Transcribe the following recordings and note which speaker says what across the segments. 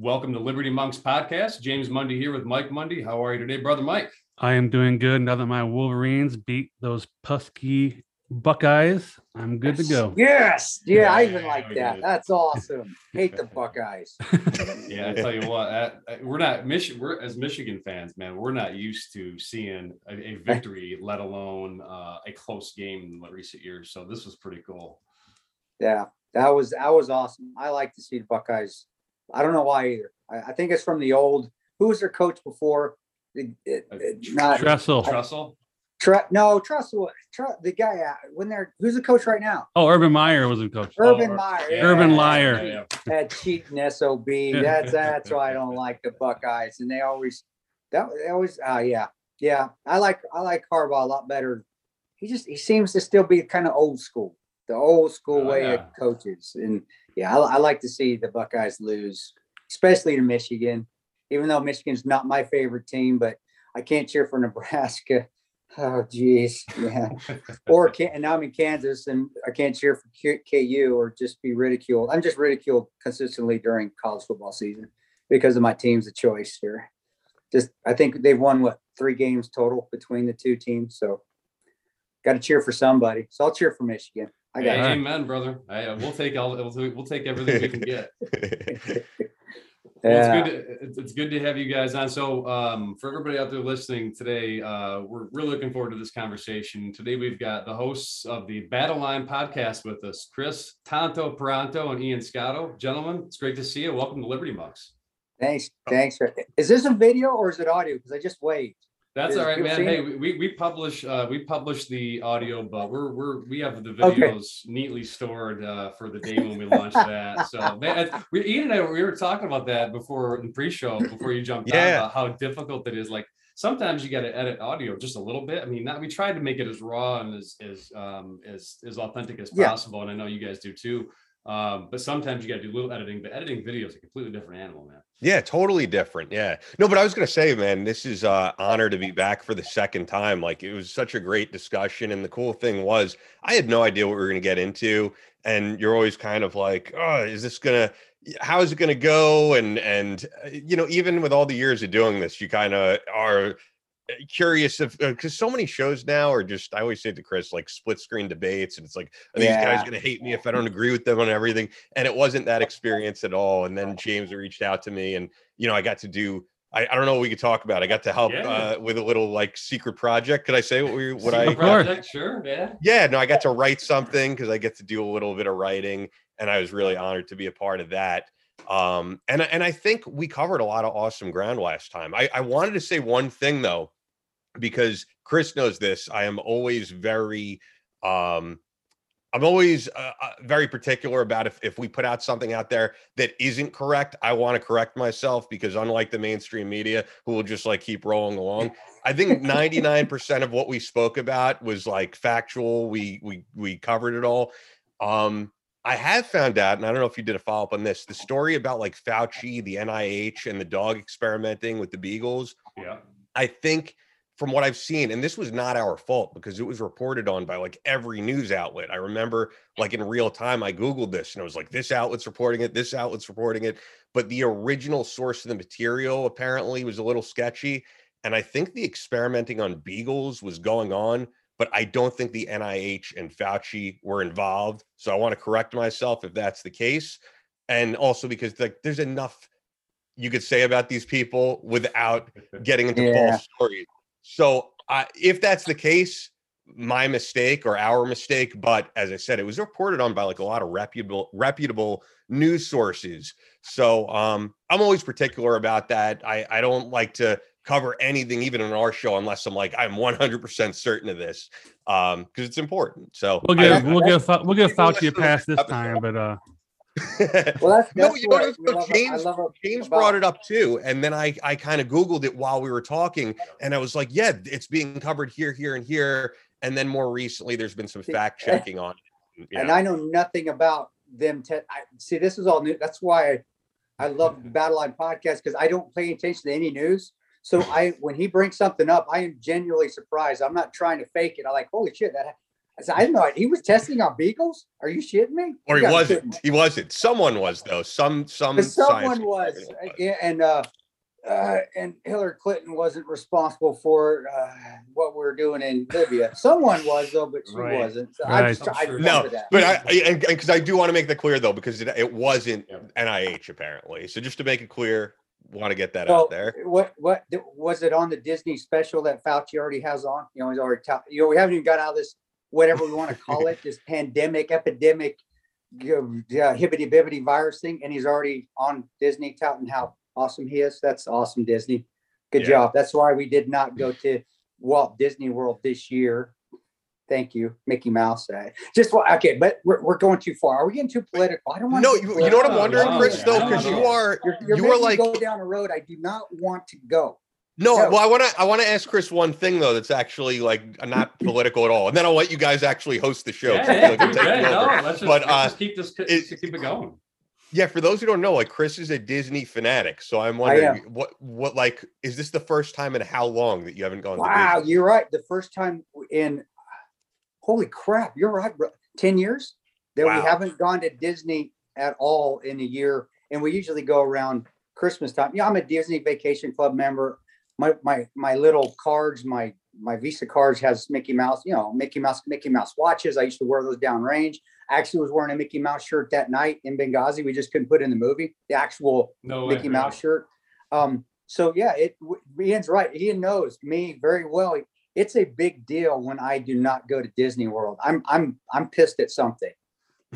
Speaker 1: Welcome to Liberty Monks podcast. James Mundy here with Mike Mundy. How are you today, brother Mike?
Speaker 2: I am doing good now that my Wolverines beat those pesky Buckeyes. I'm good to go.
Speaker 3: Yes. Yeah,
Speaker 1: Yeah,
Speaker 3: I even like that.
Speaker 1: did.
Speaker 3: That's awesome. Hate the Buckeyes.
Speaker 1: Yeah, I tell you what, we're not Michigan. We're as Michigan fans, man. We're not used to seeing a, a victory, let alone uh, a close game in the recent years. So this was pretty cool.
Speaker 3: Yeah, that was that was awesome. I like to see the Buckeyes. I don't know why either. I, I think it's from the old. Who was their coach before? It- it-
Speaker 1: Uh,
Speaker 3: it-
Speaker 1: Tr-
Speaker 3: not
Speaker 2: Tressel.
Speaker 1: Tressel.
Speaker 3: Tru- no Tressel. Tru- the guy uh, when they're who's the coach right now?
Speaker 2: Oh, Urban Meyer was in coach.
Speaker 3: Urban
Speaker 1: Ur-
Speaker 3: Meyer.
Speaker 1: yeah,
Speaker 2: Urban
Speaker 1: yeah,
Speaker 2: Liar.
Speaker 1: yeah, yeah.
Speaker 3: That cheating sob. That's that's why I don't like the Buckeyes, and they always that they always. Uh, yeah, yeah. I like I like Harbaugh a lot better. He just he seems to still be kind of old school, the old school
Speaker 1: Oh,
Speaker 3: way
Speaker 1: yeah.
Speaker 3: of coaches, and yeah, I, I like to see the Buckeyes lose, especially to Michigan. Even though Michigan's not my favorite team, but I can't cheer for Nebraska. Oh, geez, yeah. or can and now I'm in Kansas and I can't cheer for Q- KU or just be ridiculed. I'm just ridiculed consistently during college football season because of my teams of choice here. Just I think they've won what three games total between the two teams, so got to cheer for somebody. So I'll cheer for Michigan. I got
Speaker 1: Hey,
Speaker 3: it.
Speaker 2: it.
Speaker 1: amen, brother. Hey, uh, we'll take all. We'll, we'll take everything we can get. Well,
Speaker 3: Yeah.
Speaker 1: it's good. To, it's- it's good to have you guys on. So, um, for everybody out there listening today, uh, we're really looking forward to this conversation. Today, we've got the hosts of the Battle Line podcast with us, Chris Tanto Paronto and Ian Scotto. Gentlemen, it's great to see you. Welcome to Liberty Bucks.
Speaker 3: Thanks, thanks. Is this a video or is it audio? Because I just waved.
Speaker 1: That's all right, man. Hey, we, we publish uh, we publish the audio, but we're we're we have the
Speaker 3: Okay.
Speaker 1: videos neatly stored uh, for the day when we launch that. So, man, we Ian and I we were talking about that before in pre-show before you jumped on about how difficult it is. Like sometimes you got to edit audio just a little bit. I mean, not, we tried to make it as raw and as as um, as as authentic as
Speaker 3: Yeah.
Speaker 1: possible, and I know you guys do too. Um, but sometimes you got to do a little editing. But editing video is a completely different animal, man.
Speaker 4: Yeah, totally different. Yeah. No, but I was gonna say, man, this is uh honor to be back for the second time. Like it was such a great discussion. And the cool thing was I had no idea what we were gonna get into. And you're always kind of like, oh, is this gonna how is it gonna go? And and uh, you know, even with all the years of doing this, you kind of are curious if because so many shows now are just I always say to Chris like split screen debates and it's like are these guys gonna hate me if I don't agree with them on everything? And it wasn't that experience at all and then James reached out to me and you know I got to do I, I don't know what we could talk about. I got to help
Speaker 1: Yeah.
Speaker 4: uh, with a little like secret project. Could I say what we what I
Speaker 1: Secret
Speaker 2: course.
Speaker 1: project, sure, yeah.
Speaker 4: yeah no I got to write something because I get to do a little bit of writing and I was really honored to be a part of that. Um and and I think we covered a lot of awesome ground last time. I I wanted to say one thing though because Chris knows this. I am always very um I'm always uh, uh, very particular about if if we put out something out there that isn't correct, I want to correct myself because unlike the mainstream media who will just like keep rolling along, I think 99% of what we spoke about was like factual. We we we covered it all. Um I have found out, and I don't know if you did a follow up on this, the story about like Fauci, the NIH, and the dog experimenting with the beagles.
Speaker 1: Yeah.
Speaker 4: I think from what I've seen, and this was not our fault because it was reported on by like every news outlet. I remember like in real time, I Googled this and it was like, this outlet's reporting it, this outlet's reporting it. But the original source of the material apparently was a little sketchy. And I think the experimenting on beagles was going on, but I don't think the NIH and Fauci were involved. So I want to correct myself if that's the case. And also because like there's enough you could say about these people without getting into
Speaker 3: Yeah.
Speaker 4: false stories. So uh, if that's the case, my mistake or our mistake. But as I said, it was reported on by like a lot of reputable reputable news sources. So um, I'm always particular about that. I, I don't like to cover anything, even in our show, unless I'm like I'm 100% certain of this, um, because it's important. So
Speaker 2: We'll
Speaker 4: I-
Speaker 2: give
Speaker 4: I-
Speaker 2: we'll give Fau- we'll give Fauci a pass this time, but uh,
Speaker 3: Well, that's,
Speaker 4: No, you know
Speaker 3: what
Speaker 4: what,
Speaker 3: we love-
Speaker 4: James- James
Speaker 3: about-
Speaker 4: brought it up too, and then I I kind of Googled it while we were talking, and I was like, yeah, it's being covered here, here, and here. And then more recently, there's been some fact checking on it.
Speaker 3: and. I know nothing about them. Te- I, see, this is all new. That's why I, I love the Battle Line podcast because I don't pay attention to any news. So I, when he brings something up, I am genuinely surprised. I'm not trying to fake it. I'm like, holy shit, that. I said, I didn't know he was testing on beagles. Are you shitting me?
Speaker 4: Or
Speaker 3: You
Speaker 4: he wasn't.
Speaker 3: quit.
Speaker 4: He wasn't. Someone was though. Some some
Speaker 3: someone
Speaker 4: science
Speaker 3: was,
Speaker 4: experiment
Speaker 3: uh, yeah, and uh, uh, and Hillary Clinton wasn't responsible for uh, what we are doing in Libya. Someone was though, but she
Speaker 1: Right.
Speaker 3: wasn't. So I just I
Speaker 1: I'm.
Speaker 4: No,
Speaker 3: that.
Speaker 4: but I I- and because I do want to make that clear though, because it, it wasn't
Speaker 1: Yep.
Speaker 4: NIH apparently. So just to make it clear, want to get that
Speaker 3: So,
Speaker 4: out there.
Speaker 3: What what was it on the Disney special that Fauci already has on? You know, he's already ta- you know we haven't even got out of this whatever we want to call it, this pandemic, epidemic, you know, uh, hibbity bibbity virus thing, and he's already on Disney touting how awesome he is. That's awesome, Disney. Good
Speaker 4: Yeah.
Speaker 3: job. That's why we did not go to Walt Disney World this year. Thank you, Mickey Mouse. Uh, just wa- okay, but we're, we're going too far. Are we getting too political? I don't want.
Speaker 4: No, you, you know what I'm wondering, Chris, though, because you are
Speaker 3: You're, you're
Speaker 4: you
Speaker 3: making
Speaker 4: were
Speaker 3: me
Speaker 4: like
Speaker 3: go down a road I do not want to go.
Speaker 4: No,
Speaker 3: No.
Speaker 4: well, I want to I want to ask Chris one thing though that's actually like not political at all, and then I'll let you guys actually host the show. I feel like
Speaker 1: Yeah,
Speaker 4: taking
Speaker 1: yeah, no, let's just,
Speaker 4: But,
Speaker 1: let's
Speaker 4: uh,
Speaker 1: just keep this
Speaker 4: it-
Speaker 1: keep it going.
Speaker 4: Yeah, for those who don't know, like Chris is a Disney fanatic, so I'm wondering what what like is this the first time in how long that you haven't gone?
Speaker 3: Wow,
Speaker 4: to Disney?
Speaker 3: you're right. The first time in holy crap, you're right, bro. 10 years that
Speaker 4: Wow.
Speaker 3: we haven't gone to Disney at all in a year. And we usually go around Christmas time. Yeah, I'm a Disney Vacation Club member. My my my little cards, my my Visa cards has Mickey Mouse, you know, Mickey Mouse, Mickey Mouse watches. I used to wear those downrange. I actually was wearing a Mickey Mouse shirt that night in Benghazi. We just couldn't put in the movie, the actual
Speaker 1: No way,
Speaker 3: Mickey
Speaker 1: really.
Speaker 3: Mouse shirt. Um, so yeah, it Ian's right. Ian knows me very well. It's a big deal when I do not go to Disney World. I'm I'm I'm pissed at something,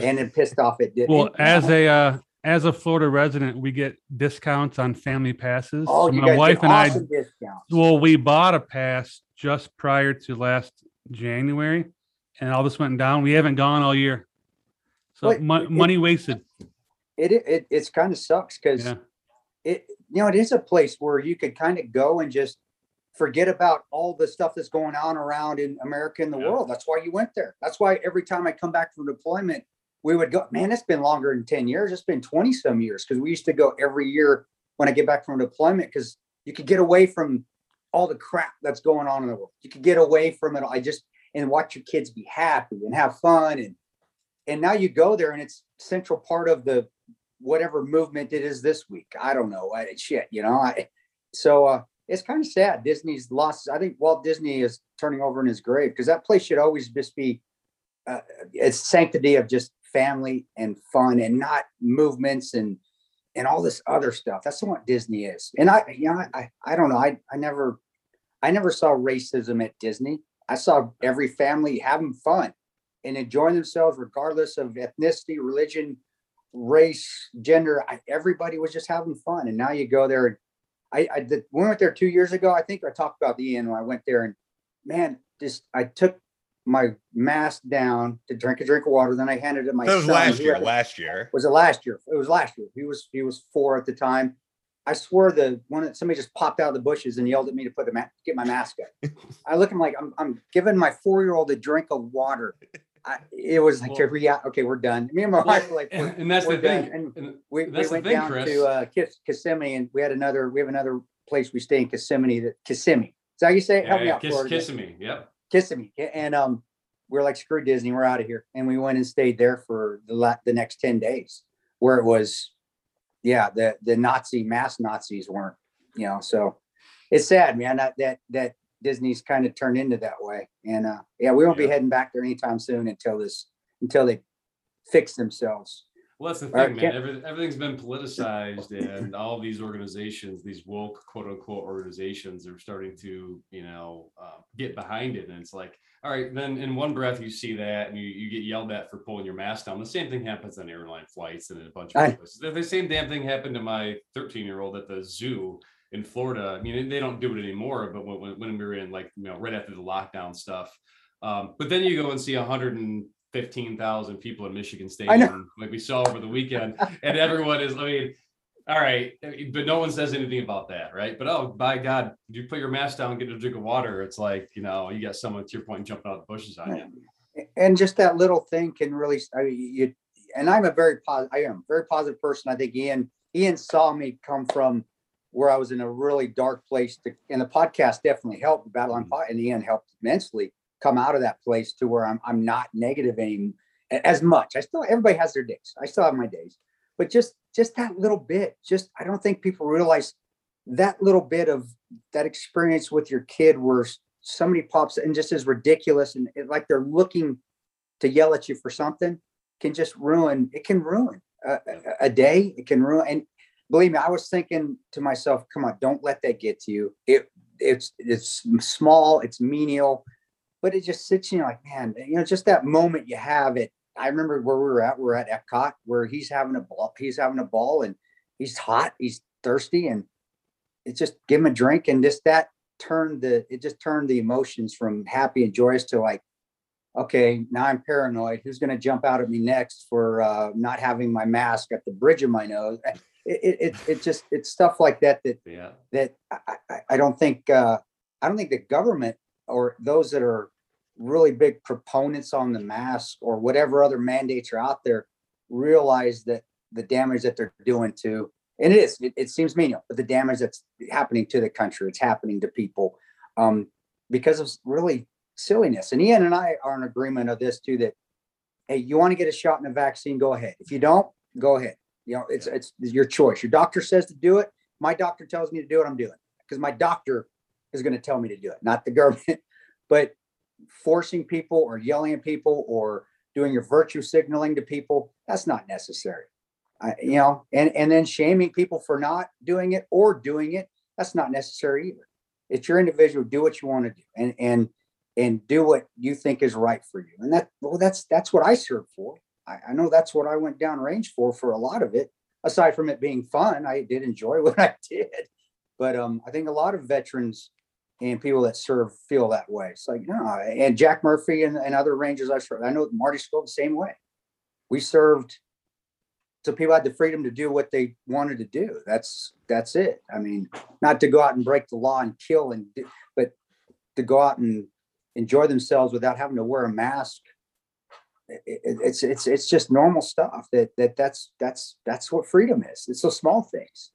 Speaker 3: and then pissed off at Disney.
Speaker 2: Well, as a uh, as a Florida resident, we get discounts on family passes.
Speaker 3: oh,
Speaker 2: So my wife and I
Speaker 3: awesome discounts.
Speaker 2: Well, we bought a pass just prior to last January, and all this went down. We haven't gone all year, so
Speaker 3: Wait,
Speaker 2: mo-
Speaker 3: it-
Speaker 2: money wasted.
Speaker 3: It it, it it's kind of sucks because
Speaker 2: Yeah,
Speaker 3: it you know it is a place where you could kind of go and just forget about all the stuff that's going on around in America and the
Speaker 1: Yeah.
Speaker 3: world. That's why you went there. That's why every time I come back from deployment, we would go, man, it's been longer than 10 years. It's been 20 some years because we used to go every year when I get back from deployment because you could get away from all the crap that's going on in the world. You could get away from it. I just and watch your kids be happy and have fun and and now you go there and it's central part of the whatever movement it is this week. I don't know. I, shit, you know. I, so uh, it's kind of sad. Disney's lost. I think Walt Disney is turning over in his grave because that place should always just be uh, it's sanctity of just family and fun and not movements and and all this other stuff. That's what Disney is. And I, you know, I, I don't know. I, I never, I never saw racism at Disney. I saw every family having fun and enjoying themselves regardless of ethnicity, religion, race, gender. I, everybody was just having fun. And now you go there. I, I did, we went there two years ago. I think I talked about the end when I went there and man, just, I took my mask down to drink a drink of water. Then I handed it to my
Speaker 4: That was
Speaker 3: son,
Speaker 4: last year.
Speaker 3: a-
Speaker 4: Last year.
Speaker 3: was it last year? It was last year. He was he was four at the time. I swear the one that somebody just popped out of the bushes and yelled at me to put a ma- get my mask up. I look at him like I'm I'm giving my four year old a drink of water. I, it was like
Speaker 1: Well-
Speaker 3: a rea- okay, we're done. Me and my
Speaker 1: Well,
Speaker 3: wife were like,
Speaker 1: and,
Speaker 3: we're-
Speaker 1: and that's
Speaker 3: we're
Speaker 1: the thing.
Speaker 3: done. And
Speaker 1: and
Speaker 3: we, we
Speaker 1: that's the
Speaker 3: went
Speaker 1: thing,
Speaker 3: down
Speaker 1: Chris.
Speaker 3: to uh, Kis- Kissimmee and we had another we have another place we stay in Kissimmee. That Kissimmee. Is that how you say it? Help
Speaker 1: yeah,
Speaker 3: me
Speaker 1: yeah,
Speaker 3: out,
Speaker 1: kiss,
Speaker 3: Florida.
Speaker 1: Kissing me.
Speaker 3: And um, we are like, screw Disney, we're out of here. And we went and stayed there for the la- the next 10 days where it was, yeah, the, the Nazi mass Nazis weren't, you know, so it's sad, man, that, that, that Disney's kind of turned into that way. And uh, yeah, we won't be heading back there anytime soon until this, until they fix themselves.
Speaker 1: Well, that's the thing, man. Every, everything's been politicized, and all these organizations, these woke quote unquote organizations, are starting to, you know, uh, get behind it. And it's like, all right, then in one breath you see that, and you, you get yelled at for pulling your mask down. The same thing happens on airline flights and in a bunch of
Speaker 3: I-
Speaker 1: places. The- same damn thing happened to my 13 year old at the zoo in Florida. I mean, they don't do it anymore, but when, when, we were in like, you know, right after the lockdown stuff. Um, but then you go and see 115,000 people in Michigan. Stadium, like we saw over the weekend, and everyone is, I mean, all right, but no one says anything about that, right? But oh, by God, you put your mask down, get a drink of water. It's like, you know, you got someone to your point jumping out of the bushes on you.
Speaker 3: and just that little thing can really I mean, you and I'm a very positive I am a very positive person. I think Ian Ian saw me come from where I was in a really dark place to, and the podcast definitely helped. Battle on Pot and Ian helped immensely come out of that place to where I'm I'm not negative any as much. I still everybody has their days. I still have my days, but just just that little bit. Just I don't think people realize that little bit of that experience with your kid where somebody pops and just is ridiculous and it, like they're looking to yell at you for something can just ruin it can ruin a, a day it can ruin and believe me i was thinking to myself come on don't let that get to you it it's it's small it's menial but it just sits in you like man you know just that moment you have it. I remember where we were at we we're at epcot where he's having a ball he's having a ball and he's hot he's thirsty and it's just give him a drink and just that turned the it just turned the emotions from happy and joyous to like okay now i'm paranoid. Who's going to jump out at me next for uh, not having my mask at the bridge of my nose? It, it, it, it just it's stuff like that that
Speaker 1: Yeah.
Speaker 3: that I, I, I don't think uh, I don't think the government or those that are really big proponents on the mask or whatever other mandates are out there realize that the damage that they're doing to and it is it, it seems menial but the damage that's happening to the country it's happening to people um, because of really silliness. And ian and i are in agreement of this too that hey you want to get a shot in a vaccine go ahead. If you don't go ahead. You know it's it's your choice. Your doctor says to do it my doctor tells me to do it i'm doing it because my doctor is going to tell me to do it not the government. But forcing people or yelling at people or doing your virtue signaling to people that's not necessary. You know and and then shaming people for not doing it or doing it that's not necessary either. It's your individual do what you want to do and and and do what you think is right for you. And that well that's that's what i serve for. I, I know that's what i went down range for for a lot of it. Aside from it being fun i did enjoy what i did. But um i think a lot of veterans and people that serve feel that way. It's like no and jack murphy and, and other rangers i served i know marty Skov the same way. We served so people had the freedom to do what they wanted to do. That's that's it. I mean not to go out and break the law and kill and do, but to go out and enjoy themselves without having to wear a mask it, it, it's it's it's just normal stuff that that that's that's that's what freedom is. It's those small things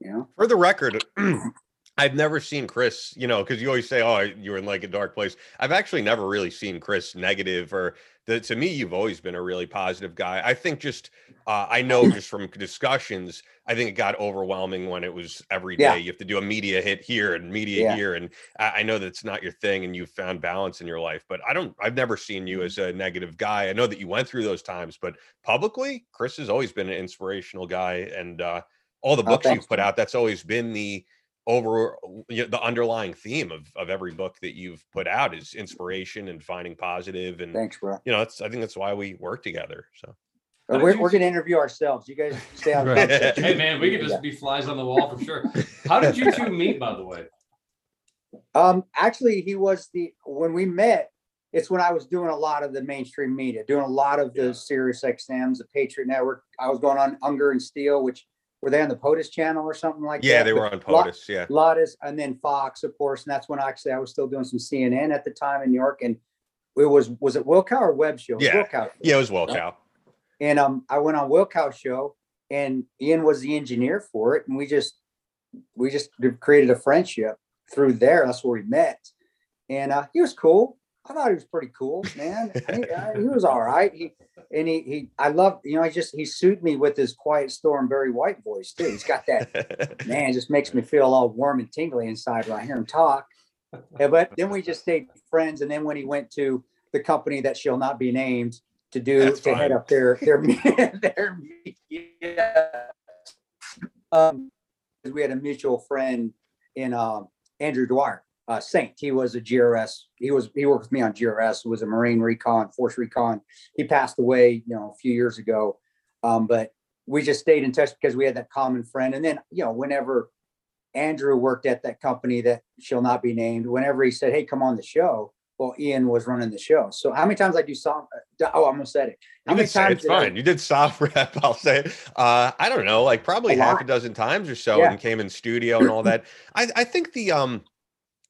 Speaker 3: you know?
Speaker 4: For the record, I've never seen Chris, you know, because you always say, "Oh, you're in like a dark place." I've actually never really seen Chris negative, or the, to me, you've always been a really positive guy. I think just, uh, I know just from discussions, I think it got overwhelming when it was every day.
Speaker 3: Yeah.
Speaker 4: You have to do a media hit here and media
Speaker 3: Yeah.
Speaker 4: here, and I, I know that's not your thing, and you've found balance in your life. But I don't, I've never seen you as a negative guy. I know that you went through those times, but publicly, Chris has always been an inspirational guy, and uh, all the
Speaker 3: Oh,
Speaker 4: books
Speaker 3: thanks,
Speaker 4: you've put out, that's always been the over you know, the underlying theme of of every book that you've put out is inspiration and finding positive and
Speaker 3: thanks bro
Speaker 4: you know that's i think that's why we work together so
Speaker 1: How
Speaker 3: we're,
Speaker 1: you-
Speaker 3: we're gonna interview ourselves you guys stay out
Speaker 2: Right.
Speaker 1: Hey man, we could just be flies on the wall for sure. How did you two meet, by the way?
Speaker 3: Um, actually, he was the when we met. It's when I was doing a lot of the mainstream media, doing a lot of the
Speaker 1: Yeah.
Speaker 3: Sirius XMs, the Patriot Network. I was going on Unger and Steel, which were they on the POTUS channel or something like
Speaker 4: yeah
Speaker 3: that?
Speaker 4: Yeah,
Speaker 3: they
Speaker 4: were on potus yeah
Speaker 3: Lotus, and then Fox, of course, and that's when actually I was still doing some CNN at the time in New York, and it was was it Wilkow or Web Show?
Speaker 4: Yeah.
Speaker 3: Wilkow.
Speaker 4: yeah it was Wilkow
Speaker 3: And um, I went on Wilkow show, and Ian was the engineer for it, and we just we just created a friendship through there. That's where we met, and uh, he was cool. I thought he was pretty cool, man. he, uh, he was all right. He and he he I love you know he just he suited me with his quiet storm Barry White voice too. He's got that man. Just makes me feel all warm and tingly inside when I hear him talk. Yeah, but then we just stayed friends, and then when he went to the company that shall not be named to do
Speaker 4: That's
Speaker 3: to head up their their their media. Um, we had a mutual friend in um, Andrew Dwyer, uh, Saint. He was a GRS. He was he worked with me on GRS. Was a Marine Recon, Force Recon. He passed away, you know, a few years ago. Um, but we just stayed in touch because we had that common friend. And then, you know, whenever Andrew worked at that company that shall not be named, whenever he said, "Hey, come on the show," well, Ian was running the show. So how many times I do soft? Oh, I almost said it. How
Speaker 4: you
Speaker 3: many times
Speaker 4: it's
Speaker 3: did I-
Speaker 4: fine you did soft rep i'll say uh i don't know like probably
Speaker 3: A
Speaker 4: half
Speaker 3: lot.
Speaker 4: a dozen times or so
Speaker 3: Yeah.
Speaker 4: and came in studio and all that i i think the um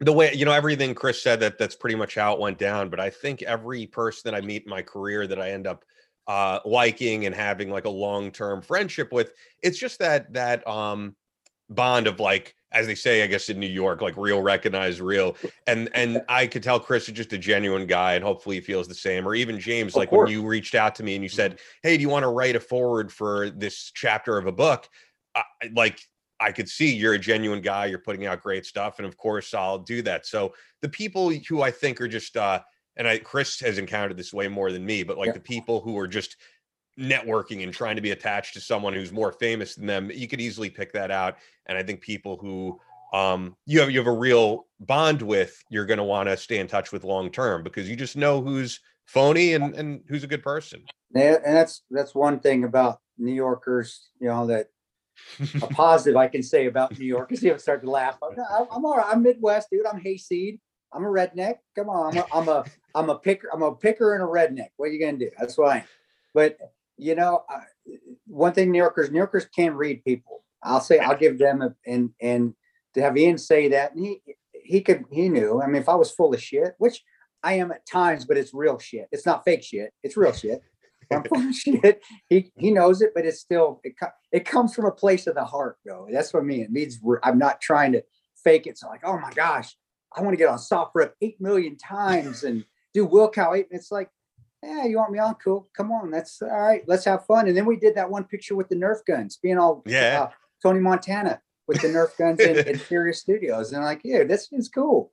Speaker 4: the way you know everything chris said that that's pretty much how it went down but i think every person that i meet in my career that i end up uh liking and having like a long-term friendship with it's just that that um bond of like as they say, I guess in New York, like real recognize real. And and I could tell Chris is just a genuine guy, and hopefully he feels the same. Or even James,
Speaker 3: Of
Speaker 4: like when you reached out to me and you said, "Hey, do you want to write a forward for this chapter of a book?" I- like I could see you're a genuine guy. You're putting out great stuff, and of course I'll do that. So the people who I think are just, uh, and I Chris has encountered this way more than me, but like
Speaker 3: Yeah.
Speaker 4: the people who are just networking and trying to be attached to someone who's more famous than them, you could easily pick that out. And I think people who um you have you have a real bond with, you're going to want to stay in touch with long term because you just know who's phony and and who's a good person.
Speaker 3: Yeah, and that's that's one thing about New Yorkers, you know, that a positive I can say about New York is he'll start to laugh. Oh, I'm, I'm, I'm all right. I'm Midwest, dude. I'm hayseed. I'm a redneck. Come on, I'm a, I'm a I'm a picker. I'm a picker and a redneck. What are you gonna do? That's why. But you know, I, one thing New Yorkers New Yorkers can read people. I'll say I'll give them a, and and to have Ian say that and he he could he knew. I mean, if I was full of shit, which I am at times, but it's real shit. It's not fake shit. It's real shit. If I'm full of shit. He he knows it, but it's still it, it comes from a place of the heart, though. That's what I mean. It means I'm not trying to fake it. So like, oh my gosh, I want to get on SOFREP eight million times and do Wilkow eight. And it's like, yeah, you want me on? Cool. Come on. That's all right. Let's have fun. And then we did that one picture with the Nerf guns, being all
Speaker 4: Yeah.
Speaker 3: uh, Tony Montana with the Nerf guns in, in Furious Studios. And I'm like, yeah, this is cool.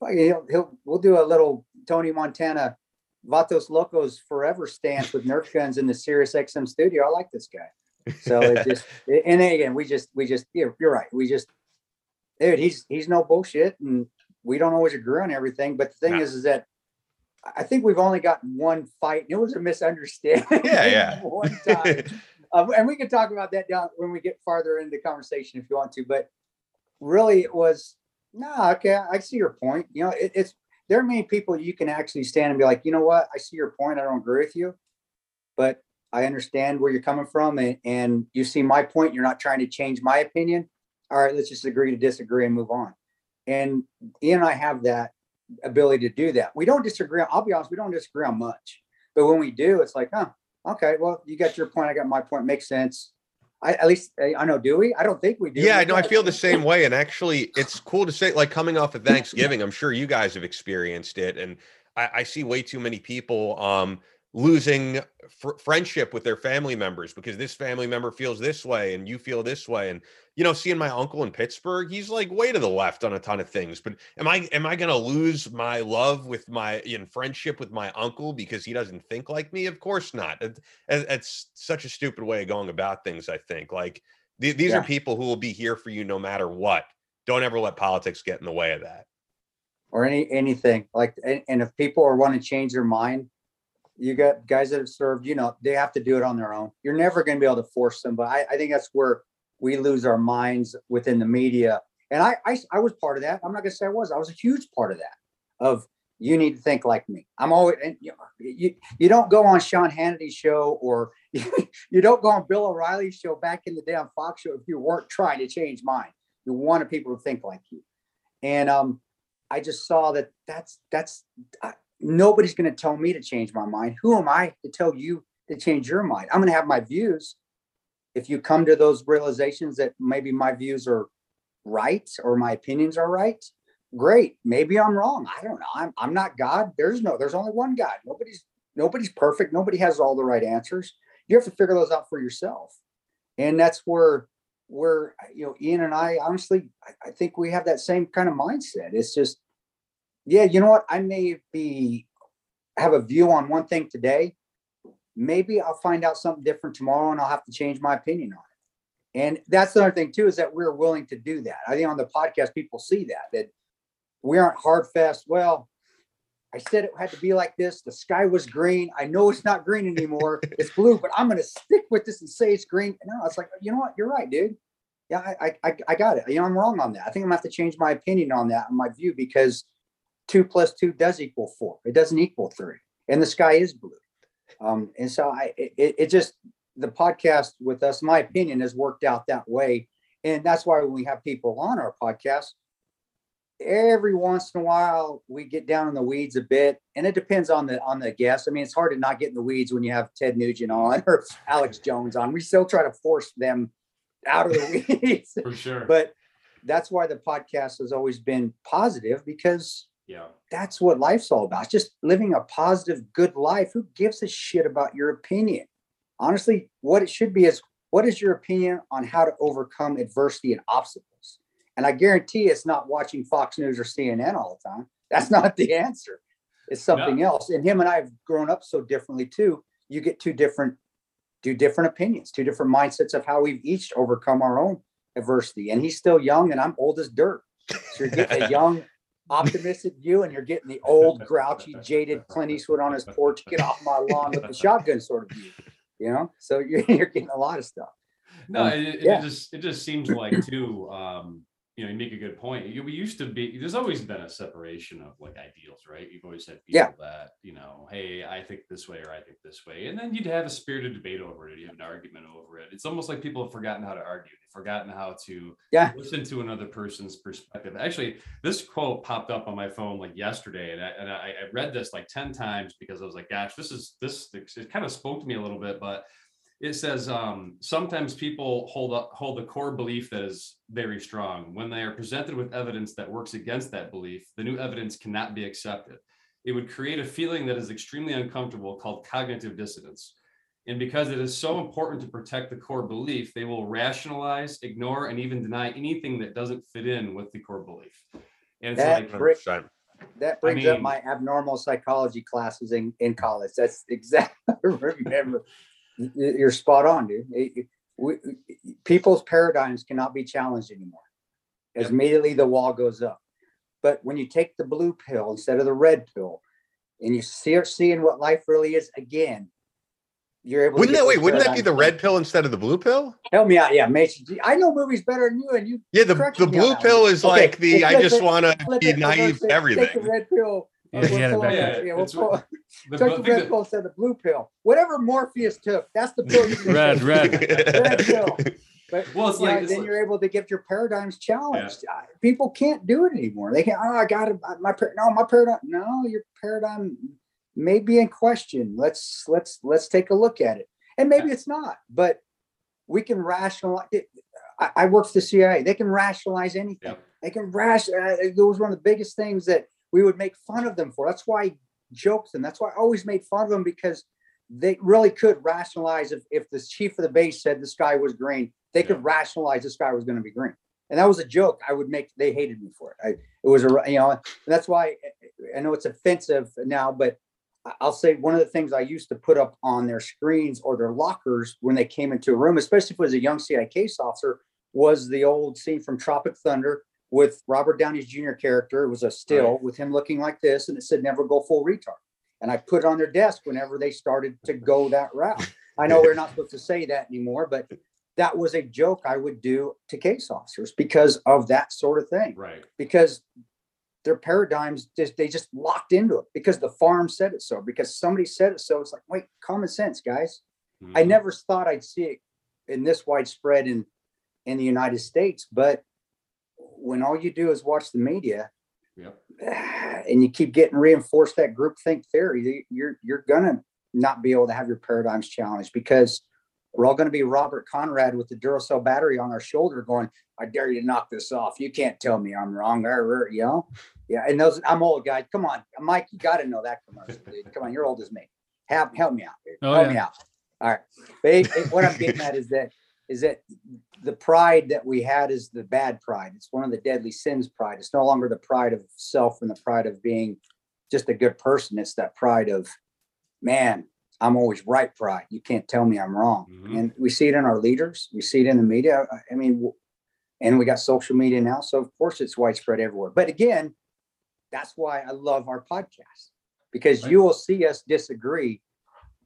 Speaker 3: He'll, he'll, we'll do a little Tony Montana Vatos Locos forever stance with Nerf guns in the Sirius XM studio. I like this guy. So it just, and again, we just, we just, yeah, you're right. We just, dude, he's, he's no bullshit and we don't always agree on everything. But the thing
Speaker 4: No.
Speaker 3: is, is that I think we've only got one fight and it was a misunderstanding.
Speaker 4: Yeah, yeah.
Speaker 3: one time. Um, and we can talk about that down when we get farther into the conversation if you want to. But really, it was no. okay, I see your point. You know, it, it's there are many people you can actually stand and be like, you know what, I see your point. I don't agree with you, but I understand where you're coming from, and, and you see my point. You're not trying to change my opinion. All right, let's just agree to disagree and move on. And Ian and I have that ability to do that. We don't disagree. I'll be honest, we don't disagree on much, but when we do, it's like, huh, okay, well, you got your point. I got my point. Makes sense. I at least I know. Do we? I don't think we do.
Speaker 4: Yeah,
Speaker 3: We
Speaker 4: no, I feel the same way. And actually, it's cool to say, like, coming off of Thanksgiving, I'm sure you guys have experienced it. And I, I see way too many people um, losing fr- friendship with their family members because this family member feels this way and you feel this way. And, you know, seeing my uncle in Pittsburgh, he's like way to the left on a ton of things. But am I, am I going to lose my love with my, in friendship with my uncle because he doesn't think like me? Of course not. It, it- it's such a stupid way of going about things, I think. Like, the- these
Speaker 3: Yeah.
Speaker 4: are people who will be here for you no matter what. Don't ever let politics get in the way of that.
Speaker 3: or any anything like. And, and if people are want to change their mind, you got guys that have served. You know, they have to do it on their own. You're never going to be able to force them. But I, I think that's where we lose our minds within the media. And I, I, I was part of that. I'm not going to say I was. I was a huge part of that. Of you need to think like me. I'm always and you, you you don't go on Sean Hannity's show or you don't go on Bill O'Reilly's show back in the day on Fox show if you weren't trying to change mine. You wanted people to think like you. And um, I just saw that that's that's uh, nobody's going to tell me to change my mind. Who am I to tell you to change your mind? I'm going to have my views. If you come to those realizations that maybe my views are right or my opinions are right, great. Maybe I'm wrong. I don't know. I'm I'm not God. There's no. There's only one God. Nobody's nobody's perfect. Nobody has all the right answers. You have to figure those out for yourself. And that's where where you know Ian and I honestly I, I think we have that same kind of mindset. It's just yeah, you know what? I may be have a view on one thing today. Maybe I'll find out something different tomorrow and I'll have to change my opinion on it. And that's the other thing too, is that we're willing to do that. I think on the podcast, people see that, that we aren't hard fast. Well, I said it had to be like this. The sky was green. I know it's not green anymore. it's blue, but I'm going to stick with this and say it's green. No, it's like, you know what? You're right, dude. Yeah, I, I, I got it. You know, I'm wrong on that. I think I'm gonna have to change my opinion on that, and my view, because two plus two does equal four. It doesn't equal three, and the sky is blue. Um, and so I, it, it just the podcast with us, my opinion, has worked out that way, and that's why when we have people on our podcast, every once in a while we get down in the weeds a bit, and it depends on the on the guest. I mean, it's hard to not get in the weeds when you have Ted Nugent on or Alex Jones on. We still try to force them out of the weeds.
Speaker 1: For sure.
Speaker 3: but that's why the podcast has always been positive because
Speaker 1: Yeah.
Speaker 3: that's what life's all about. It's just living a positive, good life. Who gives a shit about your opinion? Honestly, what it should be is what is your opinion on how to overcome adversity and obstacles? And I guarantee it's not watching Fox News or CNN all the time. That's not the answer. It's something else. And him and I have grown up so differently too. You get two different, two different opinions, two different mindsets of how we've each overcome our own adversity. And he's still young, and I'm old as dirt. So you're getting a young, optimistic view, and you're getting the old, grouchy, jaded Clint Eastwood on his porch, get off my lawn with the shotgun sort of view. You know, so you're, you're getting a lot of stuff.
Speaker 1: No,
Speaker 3: Um,
Speaker 1: it, it
Speaker 3: yeah.
Speaker 1: just it just seems like too. Um, you know, you make a good point. You, we used to be. There's always been a separation of like ideals, right? You've always had people
Speaker 3: Yeah.
Speaker 1: that you know, hey, I think this way or I think this way, and then you'd have a spirited debate over it. You have an argument over it. It's almost like people have forgotten how to argue. They've forgotten how to
Speaker 3: Yeah.
Speaker 1: listen to another person's perspective. Actually, this quote popped up on my phone like yesterday, and I, and I, I read this like ten times because I was like, gosh, this is this. It kind of spoke to me a little bit, but it says um, sometimes people hold up hold a core belief that is very strong. When they are presented with evidence that works against that belief the new evidence cannot be accepted. It would create a feeling that is extremely uncomfortable called cognitive dissonance. And because it is so important to protect the core belief they will rationalize ignore and even deny anything that doesn't fit in with the core belief. And it's
Speaker 3: That
Speaker 1: like
Speaker 3: Brick-
Speaker 4: 100%.
Speaker 3: That brings up
Speaker 1: mean-
Speaker 3: my abnormal psychology classes in, in college. That's exactly, remember, y- y- you're spot on, dude. It- it- we, people's paradigms cannot be challenged anymore. As
Speaker 1: Yep.
Speaker 3: immediately the wall goes up. But when you take the blue pill instead of the red pill, and you start seeing what life really is again, you're able.
Speaker 4: Wouldn't that wait? Wouldn't that be the red pill instead of the blue pill?
Speaker 3: Help me out, yeah, Mason. I know movies better than you, and you
Speaker 4: Yeah, the, the blue pill is
Speaker 3: Okay,
Speaker 4: like the
Speaker 3: let's
Speaker 4: I just want to be naive
Speaker 3: it, Take the
Speaker 4: everything.
Speaker 3: red pill.
Speaker 2: Yeah, he had
Speaker 3: we'll
Speaker 2: it
Speaker 3: pull
Speaker 1: back. Yeah,
Speaker 3: we'll
Speaker 1: it's-
Speaker 3: pull-
Speaker 1: the,
Speaker 3: Took
Speaker 1: the
Speaker 3: the red
Speaker 1: that-
Speaker 3: pill instead of the blue pill. Whatever Morpheus took, that's the pill. you're
Speaker 2: Red,
Speaker 3: take.
Speaker 2: red.
Speaker 3: Red pill. But
Speaker 1: well it's
Speaker 3: you know,
Speaker 1: like it's
Speaker 3: then
Speaker 1: like-
Speaker 3: you're able to get your paradigms challenged. Uh, People can't do it anymore. They can't. Oh, I got it. My par- no, my paradigm. No, your paradigm may be in question. Let's let's let's take a look at it. And maybe it's not, but we can rationalize it. I, I work for the CIA. They can rationalize anything.
Speaker 1: Yep.
Speaker 3: They can ration. Uh, it was one of the biggest things that we would make fun of them for. That's why I joked them. That's why I always made fun of them because they really could rationalize if, if the chief of the base said the sky was green, they could rationalize the sky was going to be green. And that was a joke. I would make. They hated me for it. I, it was a you know. That's why I know it's offensive now, but I'll say one of the things I used to put up on their screens or their lockers when they came into a room, especially if it was a young CI case officer, was the old scene from Tropic Thunder with Robert Downey's Jr. character. It was a still with him looking like this, and it said "Never go full retard." And I put it on their desk whenever they started to go that route. I know we're not supposed to say that anymore, but that was a joke I would do to case officers because of that sort of thing
Speaker 1: right
Speaker 3: because their paradigms just they just locked into it because the farm said it so because somebody said it so it's like wait common sense guys i
Speaker 1: Mhm.
Speaker 3: never thought i'd see it in this widespread in in the united states but when all you do is watch the media
Speaker 1: Yep.
Speaker 3: and you keep getting reinforced that group think theory you're you're gonna not be able to have your paradigms challenged because we're all going to be Robert Conrad with the Duracell battery on our shoulder going, I dare you to knock this off. You can't tell me I'm wrong. You know? Yeah. And those, I'm old, guys. Come on. Mike, you got to know that commercial, dude. Come on. You're old as me. Help, help me out, dude.
Speaker 2: Oh,
Speaker 3: help
Speaker 2: yeah.
Speaker 3: me out. All right. But it- it- what I'm getting at is that, is that the pride that we had is the bad pride. It's one of the deadly sins pride. It's no longer the pride of self and the pride of being just a good person. It's that pride of, man, I'm always right pride. You can't tell me I'm wrong.
Speaker 1: Mhm.
Speaker 3: And we see it in our leaders. We see it in the media. I- I mean, and we got social media now. So of course it's widespread everywhere. But again, that's why I love our podcast because
Speaker 1: Right.
Speaker 3: you will see us disagree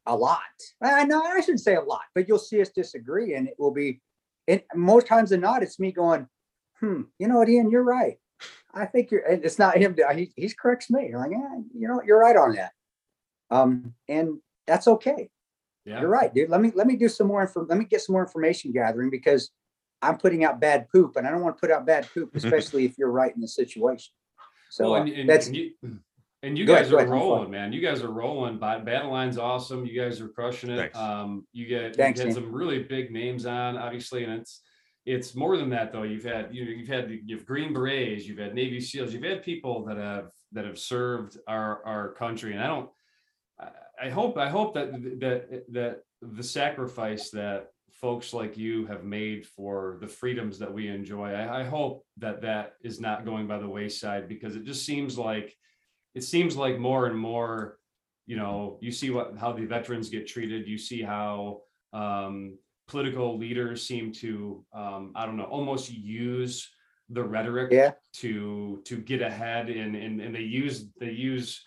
Speaker 3: a lot. I know I shouldn't say a lot, but you'll see us disagree and it will be, and most times than not, it's me going, hmm, you know what, Ian, you're right. I think you're, and it's not him. He, he's corrects me. I'm like, yeah, you know, you're right on that. Um, and that's okay.
Speaker 1: yeah
Speaker 3: You're right, dude. Let me let me do some more info. Let me get some more information gathering because I'm putting out bad poop, and I don't want to put out bad poop, especially if you're right in the situation. So
Speaker 1: well, and, and,
Speaker 3: that's
Speaker 1: and you, and you
Speaker 3: Go
Speaker 1: guys
Speaker 3: ahead,
Speaker 1: are rolling, man. You guys are rolling. Bat- Battle Line's awesome. You guys are crushing it.
Speaker 4: Thanks.
Speaker 1: Um, you get
Speaker 3: Thanks,
Speaker 1: you get
Speaker 3: man.
Speaker 1: some really big names on, obviously, and it's it's more than that though. You've had you know, you've had you've Green Berets, you've had Navy SEALs, you've had people that have that have served our our country, and I don't. I, I hope I hope that that that the sacrifice that folks like you have made for the freedoms that we enjoy. I, I hope that that is not going by the wayside because it just seems like it seems like more and more you know you see what how the veterans get treated you see how um, political leaders seem to um, i don't know almost use the rhetoric
Speaker 3: Yeah.
Speaker 1: to to get ahead and and, and they use they use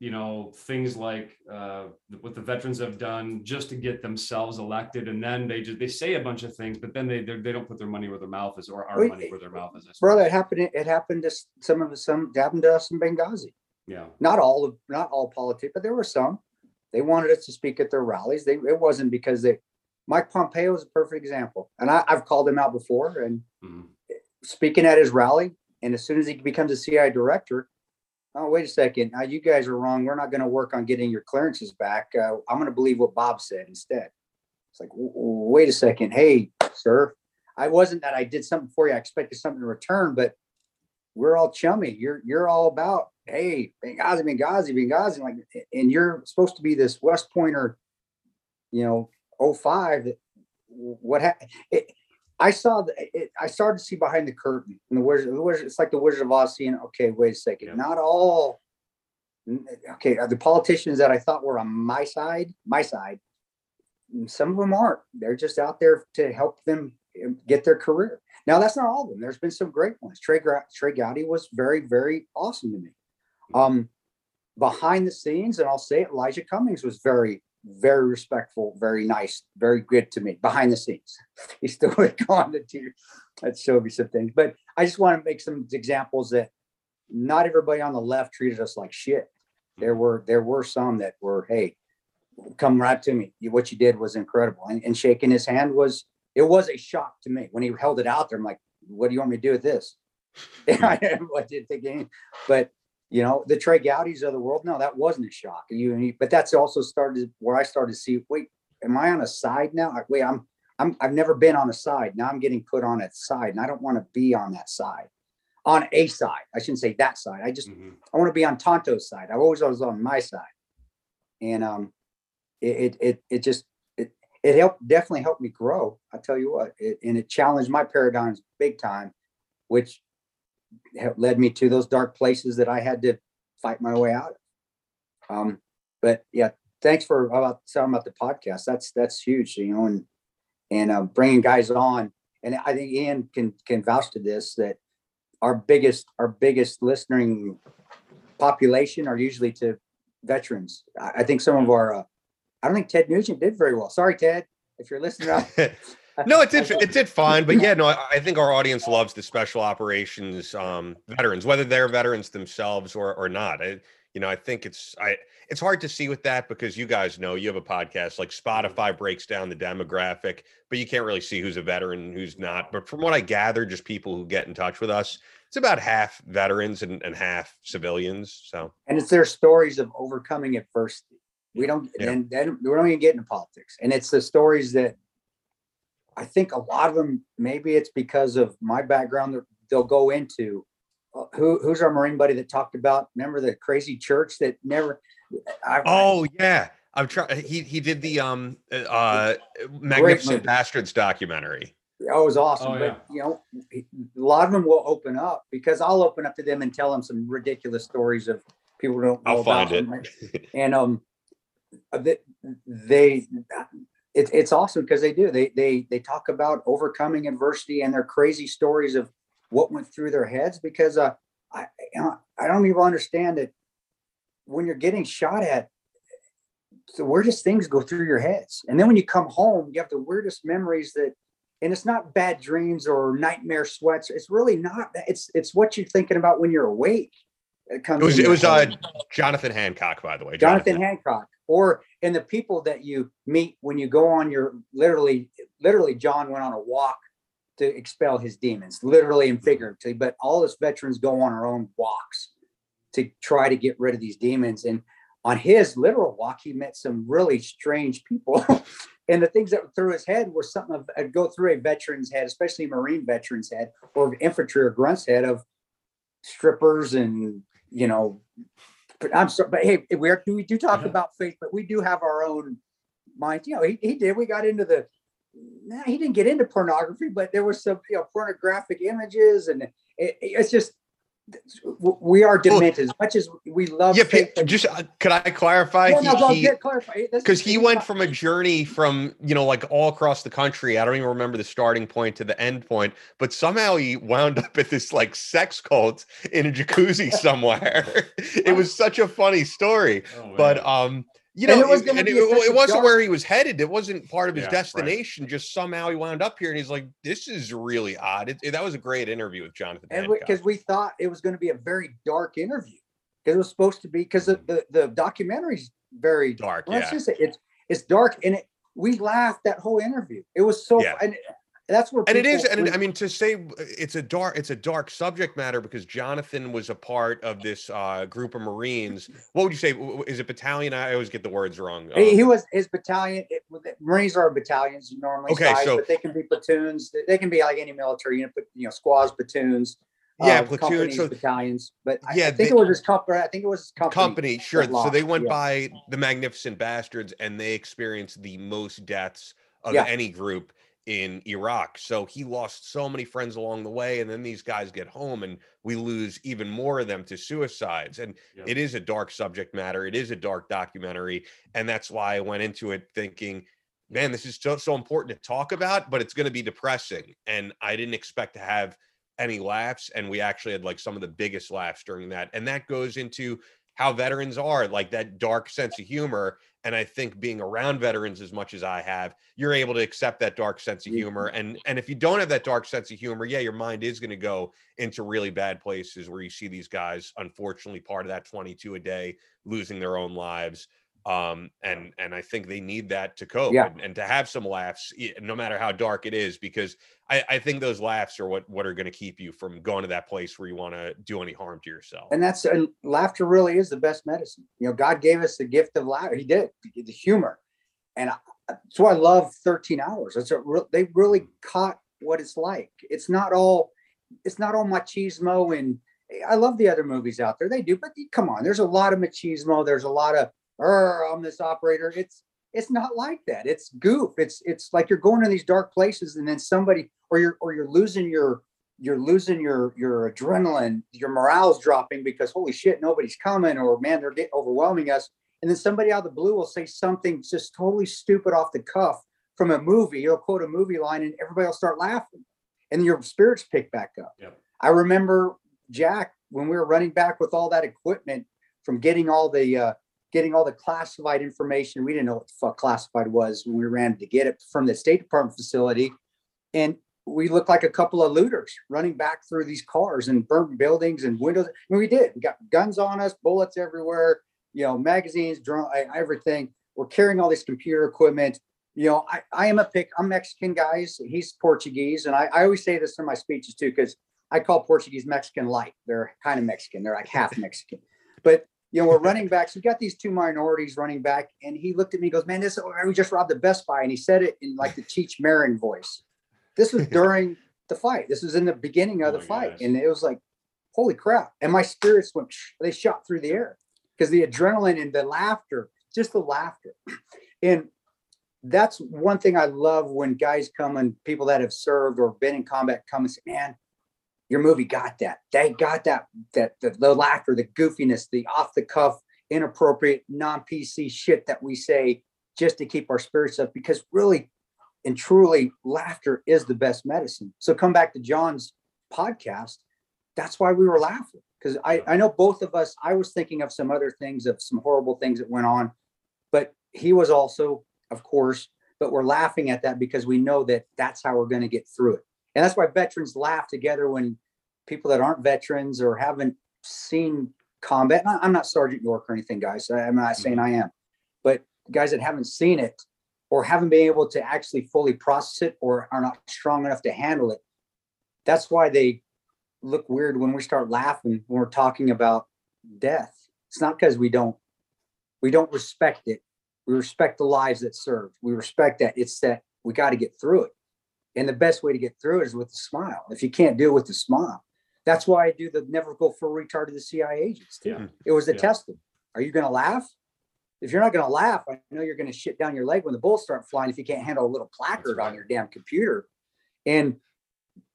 Speaker 1: you know things like uh, what the veterans have done just to get themselves elected and then they just they say a bunch of things but then they they're- don't put their money where their mouth is or our money where their mouth is.
Speaker 3: Brother, it happened, it happened to some of some, it happened to us in Benghazi.
Speaker 1: Yeah
Speaker 3: Not all of, not all politics, but there were some. They wanted us to speak at their rallies. They, it wasn't because they, Mike Pompeo is a perfect example. And I, I've called him out before and
Speaker 1: Mhm.
Speaker 3: speaking at his rally. And as soon as he becomes a CI director, oh, wait a second. Now you guys are wrong. We're not going to work on getting your clearances back. Uh, I'm going to believe what Bob said instead. It's like, wait a second. Hey, sir, I wasn't that I did something for you. I expected something in return, but we're all chummy. You're, you're all about, hey, Benghazi, Benghazi, Benghazi. Like, and you're supposed to be this West Pointer, you know, 05 that what happened? I saw the, it, I started to see behind the curtain and the wizard, the wizard, it's like the Wizard of Oz seeing, okay, wait a second,
Speaker 1: Yeah.
Speaker 3: not all, okay, are the politicians that I thought were on my side, my side, some of them aren't. They're just out there to help them get their career. Now, that's not all of them. There's been some great ones. Trey, Trey Gowdy was very, very awesome to me. Um, behind the scenes, and I'll say it, Elijah Cummings was very, very respectful, very nice, very good to me behind the scenes. He still would go on to do that show me some things. But I just want to make some examples that not everybody on the left treated us like shit. There were there were some that were, hey, come right to me. What you did was incredible. And, and shaking his hand was it was a shock to me when he held it out there. I'm like, what do you want me to do with this? I didn't think any, but you know, the Trey Gowdies of the world. No, that wasn't a shock. You, but that's also started where I started to see. Wait, am I on a side now? Like, Wait, I'm, I'm, I've never been on a side. Now I'm getting put on a side, and I don't want to be on that side. On a side, I shouldn't say that side. I just,
Speaker 1: Mhm.
Speaker 3: I want to be on Tanto's side. I've always was on my side, and um, it, it, it, it just, it, helped definitely helped me grow. I tell you what, it, and it challenged my paradigms big time, which led me to those dark places that I had to fight my way out of. Um, but yeah, thanks for about talking about the podcast. That's that's huge, you know, and and uh, bringing guys on. And I think Ian can can vouch to this that our biggest our biggest listening population are usually to veterans. I, I think some of our uh, I don't think Ted Nugent did very well. Sorry, Ted, if you're listening.
Speaker 4: no, it did it did fine, but yeah, no, I, I think our audience loves the special operations um, veterans, whether they're veterans themselves or or not. I, you know, I think it's I it's hard to see with that because you guys know you have a podcast like Spotify breaks down the demographic, but you can't really see who's a veteran and who's not. But from what I gather, just people who get in touch with us, it's about half veterans and, and half civilians. So
Speaker 3: and it's their stories of overcoming adversity. We don't,
Speaker 4: Yeah.
Speaker 3: and then we don't even get into politics. And it's the stories that I think a lot of them, maybe it's because of my background that they'll go into. Uh, Who, who's our Marine buddy that talked about, remember the crazy church that never, I,
Speaker 4: Oh yeah, I'm trying. He he did the um uh Magnificent. Bastards documentary.
Speaker 3: Oh, it was awesome.
Speaker 1: Oh,
Speaker 3: but you know, a lot of them will open up because I'll open up to them and tell them some ridiculous stories of people who don't know
Speaker 4: I'll
Speaker 3: about
Speaker 4: find
Speaker 3: them. And um, uh, they, they it's it's awesome because they do. They they they talk about overcoming adversity and their crazy stories of what went through their heads because uh I I don't even understand it when you're getting shot at the weirdest things go through your heads. And then when you come home, you have the weirdest memories that and it's not bad dreams or nightmare sweats. It's really not. It's it's what you're thinking about when you're awake. It comes.
Speaker 4: It was it was uh. Jonathan Hancock, by the way.
Speaker 3: Jonathan Hancock, or in the people that you meet when you go on your literally, literally, John went on a walk to expel his demons, literally and figuratively. But all us veterans go on our own walks to try to get rid of these demons. And on his literal walk, he met some really strange people. and the things that were through his head were something of uh, go through a veteran's head, especially a Marine veteran's head or infantry or grunt's head of strippers and you know. But I'm sorry, but hey, we are we do talk
Speaker 1: Yeah.
Speaker 3: about faith, but we do have our own mind. You know, he, he did. We got into the. Nah, he didn't get into pornography, but there was some you know pornographic images, and it, it's just we are demented as much as we love.
Speaker 4: Yeah,
Speaker 3: faith
Speaker 4: just uh, could I clarify?
Speaker 3: no, no,
Speaker 4: He-
Speaker 3: no,
Speaker 4: he-
Speaker 3: get clarified. This
Speaker 4: because he went from a journey from you know like all across the country i don't even remember the starting point to the end point but somehow he wound up at this like sex cult in a jacuzzi somewhere it was such a funny story
Speaker 1: Oh,
Speaker 4: but um you
Speaker 3: And
Speaker 4: know
Speaker 3: it was going
Speaker 4: to
Speaker 3: be.
Speaker 4: It, it wasn't
Speaker 3: dark-
Speaker 4: where he was headed. It wasn't part of his
Speaker 1: Yeah, right.
Speaker 4: destination. Just somehow he wound up here and he's like this is really odd. It, it- that was a great interview with jonathan
Speaker 3: and because we thought it was going to be a very dark interview. Because it was supposed to be because the, the the documentary's very
Speaker 4: dark
Speaker 3: let's
Speaker 4: yeah.
Speaker 3: just say it's it's dark and it we laughed that whole interview. It was so
Speaker 4: Yeah.
Speaker 3: and that's where
Speaker 4: and it is. and i mean to say uh, it's a dark it's a dark subject matter because jonathan was a part of this uh group of marines. What would you say? Is it battalion? I always get the words wrong.
Speaker 3: He, he
Speaker 4: Um,
Speaker 3: was his battalion it, marines are battalions normally
Speaker 4: Okay,
Speaker 3: size,
Speaker 4: so-
Speaker 3: but they can be platoons. They- can be like any military unit but you know squads platoons
Speaker 4: Yeah,
Speaker 3: uh,
Speaker 4: platoon,
Speaker 3: companies,
Speaker 4: so-
Speaker 3: battalions. But I,
Speaker 4: Yeah,
Speaker 3: I think
Speaker 4: they-
Speaker 3: it was his company i think it was his company,
Speaker 4: company sure. So they went
Speaker 3: yeah.
Speaker 4: by the magnificent bastards and they experienced the most deaths of
Speaker 3: Yeah.
Speaker 4: any group in iraq so he lost so many friends along the way and then these guys get home and we lose even more of them to suicides and
Speaker 1: Yeah.
Speaker 4: it is a dark subject matter it is a dark documentary and that's why i went into it thinking man this is so, so important to talk about but it's going to be depressing and i didn't expect to have any laughs and we actually had like some of the biggest laughs during that and that goes into how veterans are like that dark sense of humor and i think being around veterans as much as i have you're able to accept that dark sense of humor mm-hmm. and and if you don't have that dark sense of humor yeah your mind is going to go into really bad places where you see these guys unfortunately part of that 22 a day losing their own lives um and and i think they need that to cope
Speaker 3: Yeah.
Speaker 4: and, and to have some laughs no matter how dark it is because i i think those laughs are what what are going to keep you from going to that place where you want to do any harm to yourself
Speaker 3: and that's and laughter really is the best medicine. You know, God gave us the gift of laughter. He did the humor, and I, that's why I love Thirteen Hours. It's a real, they really caught what it's like. It's not all it's not all machismo and I love the other movies out there. They do, but come on, there's a lot of machismo. There's a lot of "Err, I'm this operator. It's it's not like that. It's goof. It's it's like you're going to these dark places and then somebody or you're or you're losing your you're losing your your adrenaline, your morale's dropping because holy shit, nobody's coming, or man, they're getting overwhelming us. And then somebody out of the blue will say something just totally stupid off the cuff from a movie. You'll quote a movie line, and everybody will start laughing, and your spirits pick back up.
Speaker 1: Yep.
Speaker 3: I remember Jack when we were running back with all that equipment from getting all the uh, getting all the classified information. We didn't know what the fuck classified was when we ran to get it from the State Department facility, and we looked like a couple of looters running back through these cars and burnt buildings and windows. Mean, we did. We got guns on us, bullets everywhere, you know, magazines, drone, everything. We're carrying all this computer equipment. You know, I, I am a pick. I'm Mexican, guys. He's Portuguese, and I, I always say this in my speeches too, because I call Portuguese Mexican light. They're kind of Mexican. They're like half Mexican. But you know, we're running back. So we got these two minorities running back, and he looked at me, and goes, "Man, this we just robbed the Best Buy," and he said it in like the Cheech Marin voice. This was during the fight. This was in the beginning of
Speaker 1: Oh
Speaker 3: the fight,
Speaker 1: gosh.
Speaker 3: and it was like, "Holy crap!" And my spirits went. They shot through the air because the adrenaline and the laughter, just the laughter, and that's one thing I love when guys come and people that have served or been in combat come and say, "Man, your movie got that. They got that. That the, the laughter, the goofiness, the off the cuff, inappropriate, non PC shit that we say just to keep our spirits up. Because really and truly, laughter is the best medicine. So come back to John's podcast. That's why we were laughing because I I know both of us. I was thinking of some other things of some horrible things that went on, but he was also, of course. But we're laughing at that because we know that that's how we're going to get through it. And that's why veterans laugh together when people that aren't veterans or haven't seen combat. I'm not Sergeant York or anything, guys. I'm not saying mm-hmm. I am, but guys that haven't seen it or haven't been able to actually fully process it or are not strong enough to handle it. That's why they look weird when we start laughing when we're talking about death. It's not because we don't We don't respect it. We respect the lives that served. We respect that. It's that we got to get through it. And the best way to get through it is with a smile. If you can't do it with a smile, that's why I do the never go for a retard to the CIA agents too.
Speaker 1: Yeah.
Speaker 3: It was a
Speaker 1: Yeah.
Speaker 3: test. Are you going to laugh? If you're not going to laugh, I know you're going to shit down your leg when the bullets start flying. If you can't handle a little placard on your damn computer, and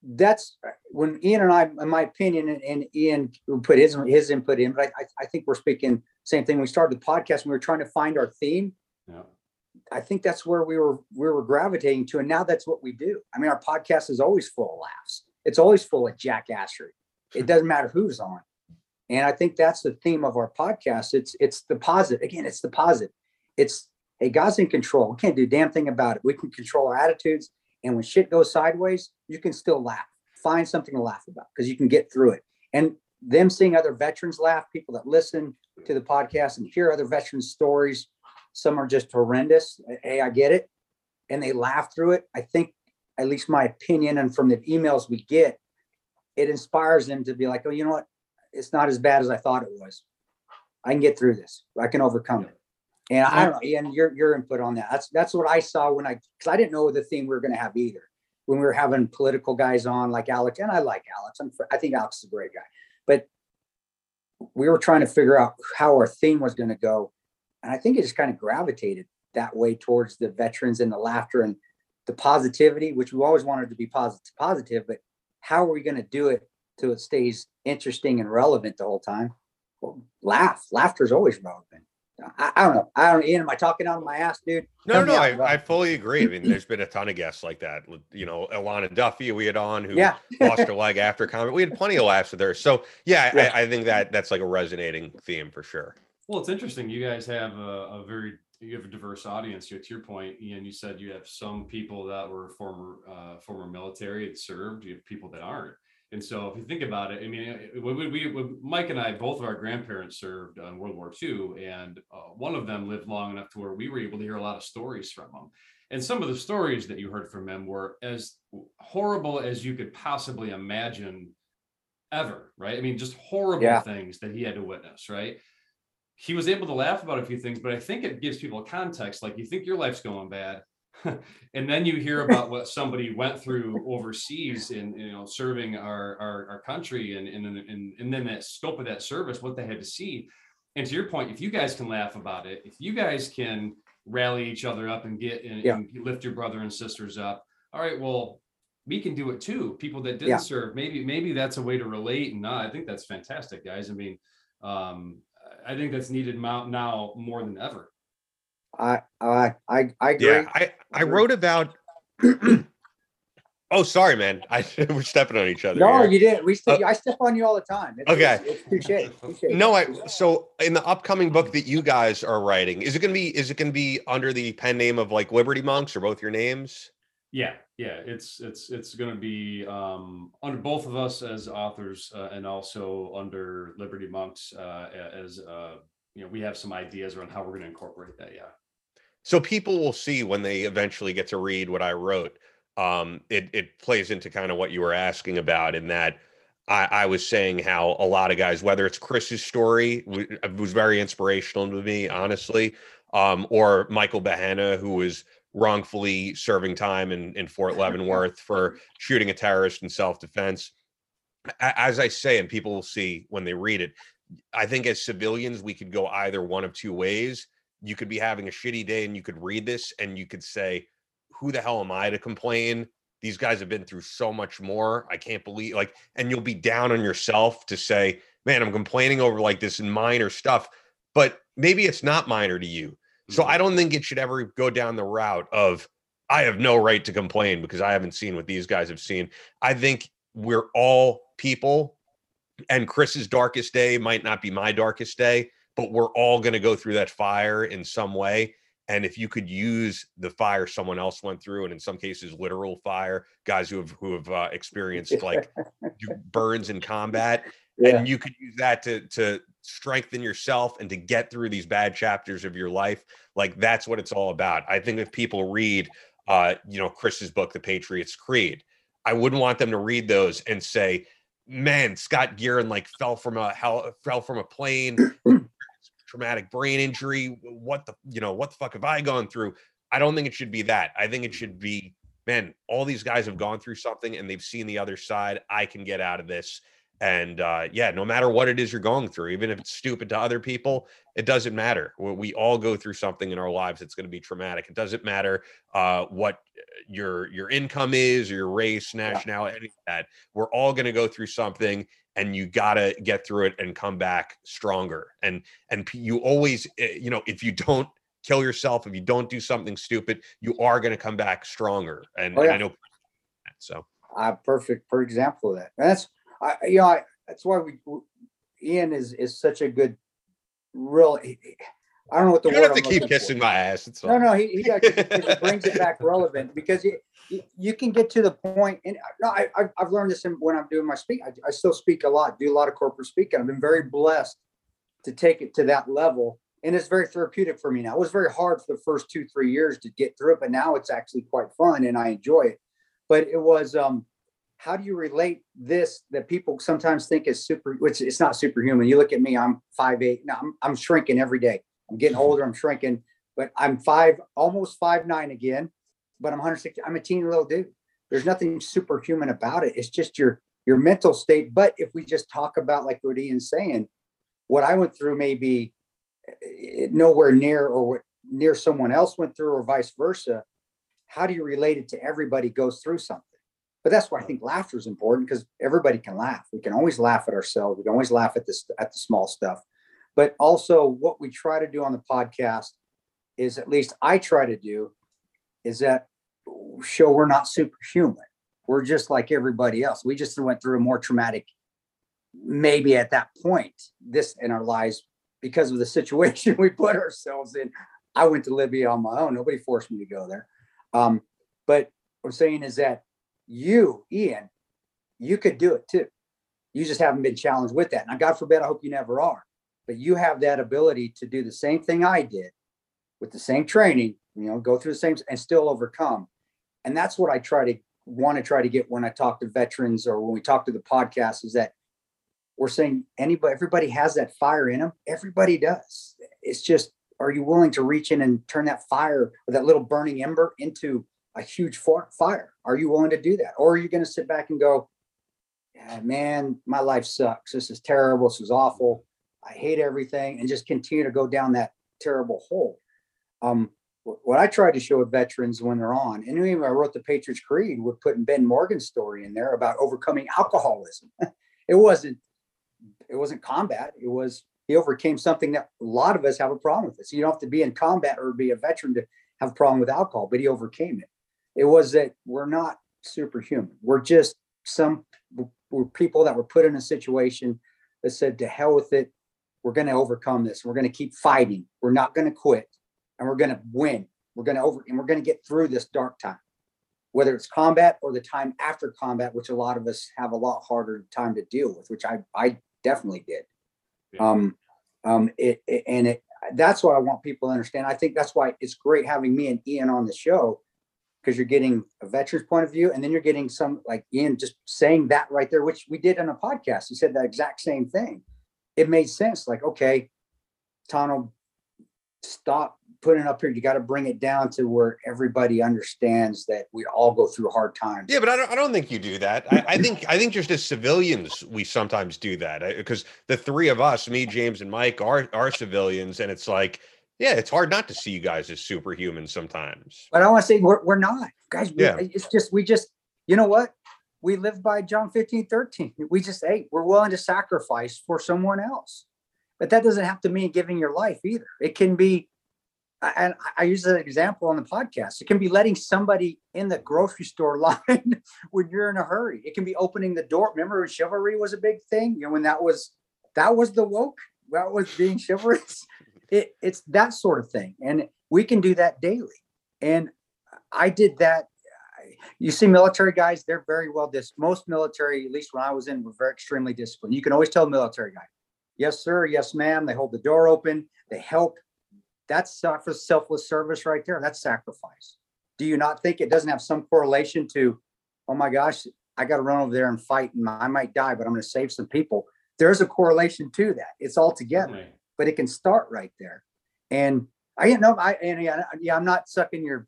Speaker 3: that's uh, when Ian and I, in my opinion, and, and Ian put his his input in, but I, I, I think we're speaking same thing. We started the podcast, when we were trying to find our theme.
Speaker 1: Yeah.
Speaker 3: I think that's where we were we were gravitating to, and now that's what we do. I mean, our podcast is always full of laughs. It's always full of jackassery. It doesn't matter who's on, and I think that's the theme of our podcast. It's it's the positive. Again, it's the positive. It's hey, God's in control. We can't do a damn thing about it. We can control our attitudes, and when shit goes sideways, you can still laugh. Find something to laugh about because you can get through it. And them seeing other veterans laugh, people that listen to the podcast and hear other veterans' stories. Some are just horrendous. Hey, I get it. And they laugh through it. I think, at least my opinion, and from the emails we get, it inspires them to be like, oh, you know what? It's not as bad as I thought it was. I can get through this. I can overcome it. And I don't know, Ian, your your input on that. That's that's what I saw when I because I didn't know the theme we were going to have either. When we were having political guys on like Alex, and I like Alex. I'm, I think Alex is a great guy, but we were trying to figure out how our theme was going to go, and I think it just kind of gravitated that way towards the veterans and the laughter and the positivity, which we always wanted to be positive, positive. But how are we going to do it till it stays interesting and relevant the whole time? Well, laugh. Laughter is always relevant. I, I don't know. I don't. Ian, am I talking out of my ass, dude?
Speaker 4: No, no, I. I fully agree. I mean, there's been a ton of guests like that. You know, Alana Duffy we had on who
Speaker 3: yeah.
Speaker 4: lost her leg after comment. We had plenty of laughs with her. So yeah,
Speaker 3: Yeah.
Speaker 4: I, I think that that's like a resonating theme for sure.
Speaker 1: Well, it's interesting. You guys have a, a very you have a diverse audience. To your point, Ian, you said you have some people that were former uh, former military and served. You have people that aren't. And so, if you think about it, I mean, when we, we Mike and I, both of our grandparents served in World War II, and uh, one of them lived long enough to where we were able to hear a lot of stories from them. And some of the stories that you heard from them were as horrible as you could possibly imagine ever, right? I mean, just horrible
Speaker 3: Yeah.
Speaker 1: things that he had to witness, right? He was able to laugh about a few things, but I think it gives people context. Like you think your life's going bad, and then you hear about what somebody went through overseas in you know serving our our, our country and and, and and then that scope of that service, what they had to see. And to your point, if you guys can laugh about it, if you guys can rally each other up and get and,
Speaker 3: Yeah.
Speaker 1: and lift your brother and sisters up, all right, well, we can do it too. People that didn't
Speaker 3: Yeah.
Speaker 1: serve, maybe maybe that's a way to relate. And uh, I think that's fantastic, guys. I mean, um, I think that's needed mo- now more than ever.
Speaker 3: I I I I agree.
Speaker 4: Yeah, I I wrote about. oh, sorry, man. I we're stepping on each other.
Speaker 3: no,
Speaker 4: here.
Speaker 3: you didn't. We still,
Speaker 4: Uh,
Speaker 3: I step on you all the time. It's,
Speaker 4: Okay.
Speaker 3: It's, it's touche. touche.
Speaker 4: No, I so in the upcoming book that you guys are writing, is it gonna be is it gonna be under the pen name of like Liberty Monks or both your names?
Speaker 1: Yeah, yeah, it's it's it's going to be um, under both of us as authors, uh, and also under Liberty Monks uh, as uh, you know we have some ideas around how we're going to incorporate that. Yeah.
Speaker 4: So people will see when they eventually get to read what I wrote. Um, it it plays into kind of what you were asking about in that I, I was saying how a lot of guys, whether it's Chris's story, was very inspirational to me, honestly, um, or Michael Behenna, who was wrongfully serving time in, in Fort Leavenworth for shooting a terrorist in self-defense. As I say, and people will see when they read it, I think as civilians, we could go either one of two ways you could be having a shitty day and you could read this and you could say, Who the hell am I to complain? These guys have been through so much more. I can't believe like, and you'll be down on yourself to say, Man, I'm complaining over like this minor stuff, but maybe it's not minor to you. So. I don't think it should ever go down the route of I have no right to complain because I haven't seen what these guys have seen. I think we're all people and Chris's darkest day might not be my darkest day, but we're all going to go through that fire in some way. And if you could use the fire someone else went through, and in some cases, literal fire, guys who have who have uh, experienced like burns in combat,
Speaker 3: Yeah.
Speaker 4: and you could use that to to strengthen yourself and to get through these bad chapters of your life like that's what it's all about i think if people read uh you know chris's book the patriots creed i wouldn't want them to read those and say man scott Gearin like fell from a hell fell from a plane traumatic brain injury. What the, you know, what the fuck have I gone through? I don't think it should be that. I think it should be, man, all these guys have gone through something and they've seen the other side. I can get out of this. And uh, yeah, no matter what it is you're going through, even if it's stupid to other people, it doesn't matter. We, we all go through something in our lives that's going to be traumatic. It doesn't matter uh, what your your income is or your race, nationality, any of that. We're all going to go through something, and you got to get through it and come back stronger. And and you always, eh, you know, if you don't kill yourself, if you don't do something stupid, you are going to come back stronger. And,
Speaker 3: Oh,
Speaker 4: and. I know. So
Speaker 3: a perfect per example of that. And that's I you know I, that's why we Ian is is such a good real. he- he- I don't know what the
Speaker 4: you
Speaker 3: word
Speaker 4: have
Speaker 3: I'm
Speaker 4: to keep
Speaker 3: looking for.
Speaker 4: kissing my ass. It's
Speaker 3: No,
Speaker 4: fine.
Speaker 3: no, he, he, he brings it back relevant because you, you, you can get to the point, and no, I, I've, I've learned this when I'm doing my speak. I, I still speak a lot, do a lot of corporate speaking. I've been very blessed to take it to that level, and it's very therapeutic for me now. It was very hard for the first two, three years to get through it, but now it's actually quite fun, and I enjoy it. But it was, um, how do you relate this that people sometimes think is super, which it's not superhuman. You look at me, I'm five eight. No, I'm, I'm shrinking every day. I'm getting older. I'm shrinking but I'm five, almost five nine again. But I'm 160. I'm a teeny little dude. There's nothing superhuman about it. It's just your your mental state. But if we just talk about like what Ian's saying, what I went through may be eh, nowhere near or what near someone else went through, or vice versa. How do you relate it to everybody goes through something? But that's why I think laughter is important because everybody can laugh. We can always laugh at ourselves. We can always laugh at this at the small stuff. But also, what we try to do on the podcast is at least I try to do is that show we're not superhuman. We're just like everybody else. We just went through a more traumatic, maybe at that point, this in our lives because of the situation we put ourselves in. I went to Libya on my own. Nobody forced me to go there. Um, but what I'm saying is that you, Ian, you could do it too. You just haven't been challenged with that. Now, God forbid, I hope you never are. But you have that ability to do the same thing I did with the same training, you know, go through the same and still overcome. And that's what I try to want to try to get when I talk to veterans or when we talk to the podcast is that we're saying anybody, everybody has that fire in them. Everybody does. It's just, are you willing to reach in and turn that fire or that little burning ember into a huge fire? Are you willing to do that? Or are you going to sit back and go, yeah, man, my life sucks. This is terrible. This is awful. I hate everything and just continue to go down that terrible hole. Um, what I try to show with veterans when they're on, and even I wrote the Patriots Creed, we're putting Ben Morgan's story in there about overcoming alcoholism. it wasn't, it wasn't combat. It was he overcame something that a lot of us have a problem with. This you don't have to be in combat or be a veteran to have a problem with alcohol, but he overcame it. It was that we're not superhuman. We're just some we're people that were put in a situation that said to hell with it. We're going to overcome this. We're going to keep fighting. We're not going to quit and we're going to win. We're going to over and we're going to get through this dark time, whether it's combat or the time after combat, which a lot of us have a lot harder time to deal with, which I I definitely did.
Speaker 1: Yeah.
Speaker 3: Um, um, it, it- and it that's what I want people to understand. I think that's why it's great having me and Ian on the show because you're getting a veteran's point of view, and then you're getting some like Ian just saying that right there, which we did on a podcast. He said that exact same thing. It made sense. Like, okay, Tanto, stop putting up here. You got to bring it down to where everybody understands that we all go through hard times.
Speaker 4: Yeah, but I don't. I don't think you do that. I, I think. I think just as civilians, we sometimes do that because the three of us, me, James, and Mike, are are civilians, and it's like, yeah, it's hard not to see you guys as superhuman sometimes.
Speaker 3: But I want to say we're, we're not, guys. We,
Speaker 4: Yeah.
Speaker 3: It's just, we just, you know what? We live by John 15, 13. We just, hey, we're willing to sacrifice for someone else. But that doesn't have to mean giving your life either. It can be, and I- use an example on the podcast. It can be letting somebody in the grocery store line when you're in a hurry. It can be opening the door. Remember when chivalry was a big thing? You know, when that was, that was the woke, that was being chivalrous. It, it's that sort of thing. And we can do that daily. And I did that. You see, military guys, they're very well dis. Most military, at least when I was in, were very extremely disciplined. You can always tell a military guy, yes, sir, yes, ma'am. They hold the door open, they help. That's selfless service right there. That's sacrifice. Do you not think it doesn't have some correlation to, oh my gosh, I got to run over there and fight and I might die, but I'm going to save some people? There's a correlation to that. It's all together. but but it can start right there. And I you know I and yeah, yeah I'm not sucking your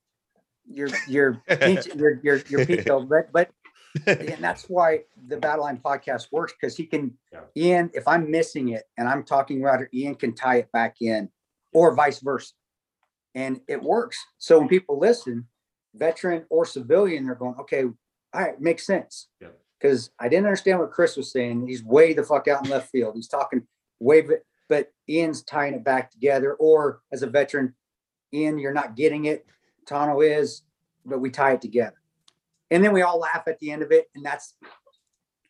Speaker 3: your your peach, your your your pico, but but and that's why the Battle Line podcast works because he can
Speaker 1: Yeah.
Speaker 3: Ian, if I'm missing it and I'm talking about it, Ian can tie it back in, or vice versa. And it works. So when people listen, veteran or civilian, they're going, okay, all right, makes sense.
Speaker 1: Yeah.
Speaker 3: Because I didn't understand what Chris was saying. He's way the fuck out in left field. He's talking way, but, but Ian's tying it back together. Or as a veteran, Ian, you're not getting it. Tanto is, but we tie it together. And then we all laugh at the end of it, and that's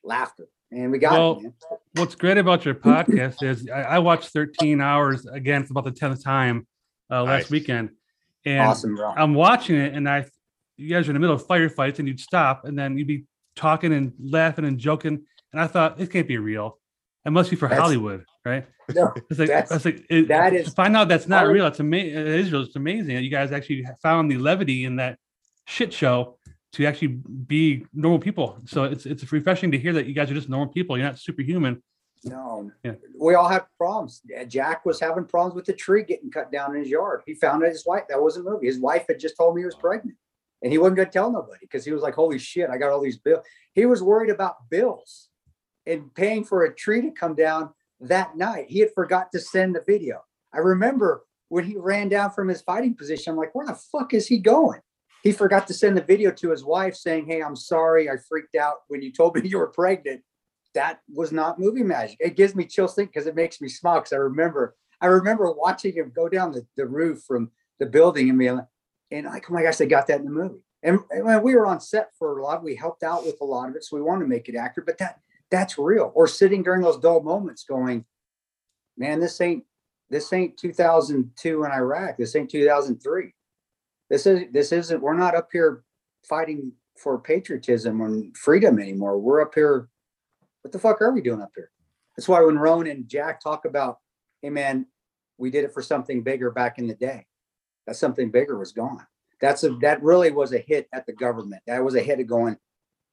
Speaker 3: laughter. And we got
Speaker 2: Well,
Speaker 3: it. Man.
Speaker 2: What's great about your podcast is I, I watched 13 hours again for about the 10th time uh, last
Speaker 4: Nice.
Speaker 2: weekend. And
Speaker 3: Awesome.
Speaker 2: I'm watching it and I, you guys are in the middle of firefights and you'd stop and then you'd be talking and laughing and joking. And I thought, it can't be real. It must be for
Speaker 3: That's-
Speaker 2: Hollywood, right?
Speaker 3: No,
Speaker 2: It's like,
Speaker 3: That's-
Speaker 2: I was like it,
Speaker 3: that
Speaker 2: to find out that's not real. It's amazing. Israel. It's amazing that you guys actually found the levity in that shit show to actually be normal people. So it's it's refreshing to hear that you guys are just normal people. You're not superhuman.
Speaker 3: no.
Speaker 2: Yeah.
Speaker 3: We all have problems. Jack was having problems with the tree getting cut down in his yard. He found out his wife. That was a movie. His wife had just told me he was pregnant, and he wasn't going to tell nobody because he was like, "Holy shit, I got all these bills." He was worried about bills and paying for a tree to come down that night. He had forgot to send the video. I remember when he ran down from his fighting position. I'm like, "Where the fuck is he going?" He forgot to send the video to his wife saying, Hey, I'm sorry. I freaked out when you told me you were pregnant. That was not movie magic. It gives me chills think because it makes me smile. Cause I remember, I remember watching him go down the, the roof from the building and being like, and like, oh my gosh, they got that in the movie. And, and we were on set for a lot, we helped out with a lot of it. So we wanted to make it accurate, but that that's real. Or sitting during those dull moments going, man, this ain't this ain't 2002 in Iraq. This ain't 2003 this is this isn't we're not up here fighting for patriotism and freedom anymore. We're up here what the fuck are we doing up here? That's why when Rone and jack talk about hey man we did it for something bigger back in the day that something bigger was gone. That's a that really was a hit at the government. That was a hit of going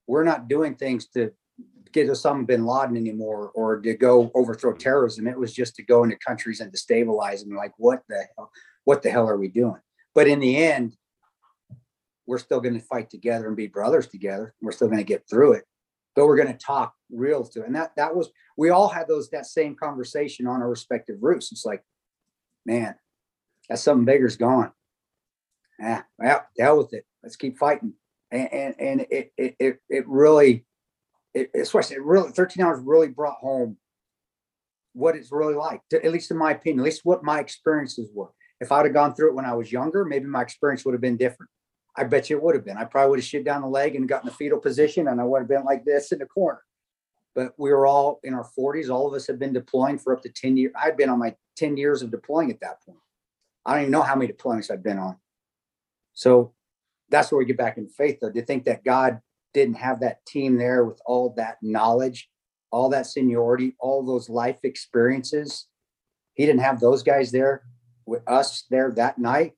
Speaker 3: we're not doing things to get Osama bin Laden anymore or to go overthrow terrorism. It was just to go into countries and destabilize them. Like, what the hell? What the hell are we doing? But in the end, we're still going to fight together and be brothers together. We're still going to get through it. But we're going to talk real to. And that that was we all had those that same conversation on our respective routes. It's like, man, that something bigger's gone. Yeah, well, hell with it. Let's keep fighting. And and, and it, it it it really it, especially it really 13 hours really brought home what it's really like, to, at least in my opinion, at least what my experiences were. If I'd have gone through it when I was younger, maybe my experience would have been different. I bet you it would have been. I probably would have shit down the leg and gotten a fetal position, and I would have been like this in the corner. But we were all in our 40s. All of us have been deploying for up to 10 years. I'd been on my 10 years of deploying at that point. I don't even know how many deployments I've been on. So that's where we get back in faith, though. To think that God didn't have that team there with all that knowledge, all that seniority, all those life experiences. He didn't have those guys there with us there that night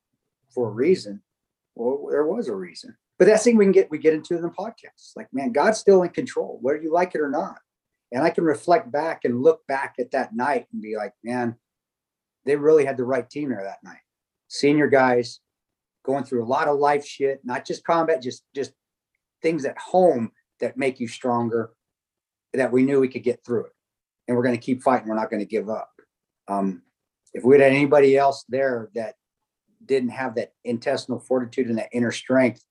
Speaker 3: for a reason. Well, there was a reason. But that's thing we can get we get into in the podcasts. Like, man, God's still in control, whether you like it or not. And I can reflect back and look back at that night and be like, man, they really had the right team there that night. Senior guys going through a lot of life shit, not just combat, just just things at home that make you stronger that we knew we could get through it. And we're going to keep fighting. We're not going to give up. Um, if we'd had anybody else there that didn't have that intestinal fortitude and that inner strength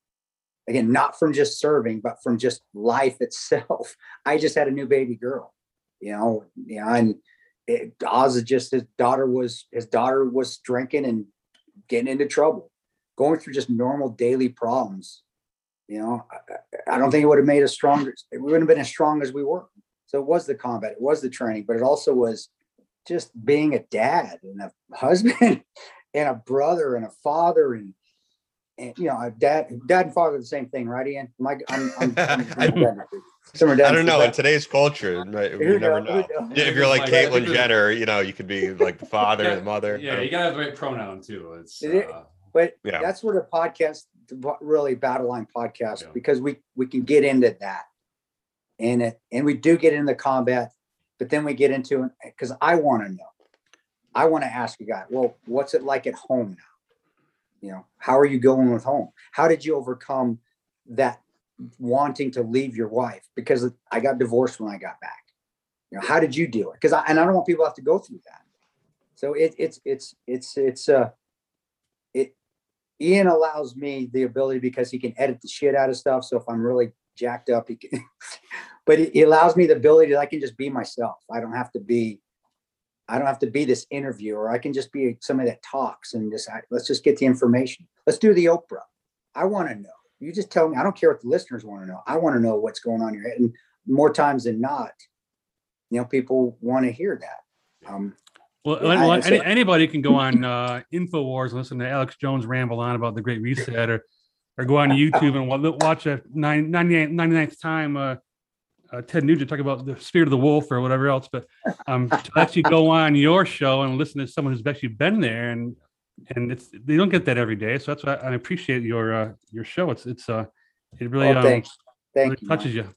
Speaker 3: again not from just serving but from just life itself i just had a new baby girl you know you know and it, oz is just his daughter was his daughter was drinking and getting into trouble going through just normal daily problems you know, I, I don't think it would have made us stronger. We wouldn't have been as strong as we were. So it was the combat, it was the training, but it also was just being a dad and a husband and a brother and a father and and you know, a dad, dad and father are the same thing, right? Ian, my, I'm, I'm, I'm, I'm Some are
Speaker 4: I don't know. In today's culture, right,
Speaker 3: Who
Speaker 4: you never
Speaker 3: knows?
Speaker 4: know.
Speaker 3: Who knows?
Speaker 4: Yeah, if you're like
Speaker 1: Like,
Speaker 4: Caitlyn Jenner, you know, you could be like the father,
Speaker 1: Yeah,
Speaker 4: the mother.
Speaker 1: Yeah, you gotta have the right pronoun too. It's
Speaker 3: Is it-
Speaker 1: uh,
Speaker 3: But
Speaker 4: Yeah.
Speaker 3: that's where the podcast, the bo- really battle line podcast,
Speaker 1: Yeah.
Speaker 3: because we we can get into that, and it and we do get into combat, but then we get into it because I want to know. I want to ask a guy, well, what's it like at home now? You know, how are you going with home? How did you overcome that wanting to leave your wife? Because I got divorced when I got back. You know, how did you do it? Because I and I don't want people to have to go through that. So it, it's it's it's it's uh it Ian allows me the ability because he can edit the shit out of stuff. So if I'm really jacked up, he can but it allows me the ability that I can just be myself. I don't have to be I don't have to be this interviewer. I can just be somebody that talks and just let's just get the information. Let's do the Oprah. I want to know. You just tell me. I don't care what the listeners want to know. I want to know what's going on in your head. And more times than not, you know, people want to hear that. Um,
Speaker 2: Well,
Speaker 3: Yeah,
Speaker 2: well, any, anybody can go on uh, Infowars and listen to Alex Jones ramble on about the Great Reset, or or go on YouTube and watch a nine- 98 99th time uh, uh, Ted Nugent talk about the spirit of the wolf or whatever else. But um, to actually go on your show and listen to someone who's actually been there and and it's they don't get that every day. So that's why I appreciate your uh, your show. It's it's uh it really
Speaker 3: well,
Speaker 2: um,
Speaker 3: thanks.
Speaker 2: really
Speaker 3: Thank you.
Speaker 2: Touches you.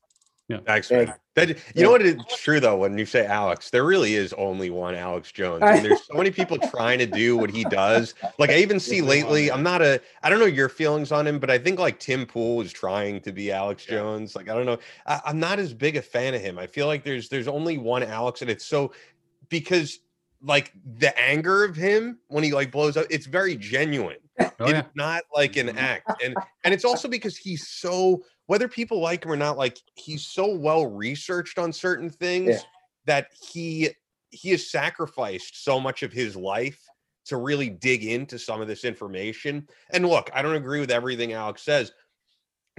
Speaker 4: Thanks,
Speaker 3: Thank-
Speaker 4: man. That, you
Speaker 3: yeah.
Speaker 4: know what? It's true though. When you say Alex, there really is only one Alex Jones. And there's so many people trying to do what he does. Like I even see lately. I'm not a. I don't know your feelings on him, but I think like Tim Pool is trying to be Alex
Speaker 1: Yeah.
Speaker 4: Jones. Like I don't know. I, I'm not as big a fan of him. I feel like there's there's only one Alex, and it's so because like the anger of him when he like blows up, it's very genuine
Speaker 2: Oh yeah.
Speaker 4: it's not like an mm-hmm. act and and it's also because he's so whether people like him or not like he's so well researched on certain things
Speaker 3: Yeah.
Speaker 4: that he he has sacrificed so much of his life to really dig into some of this information. And look i don't agree with everything alex says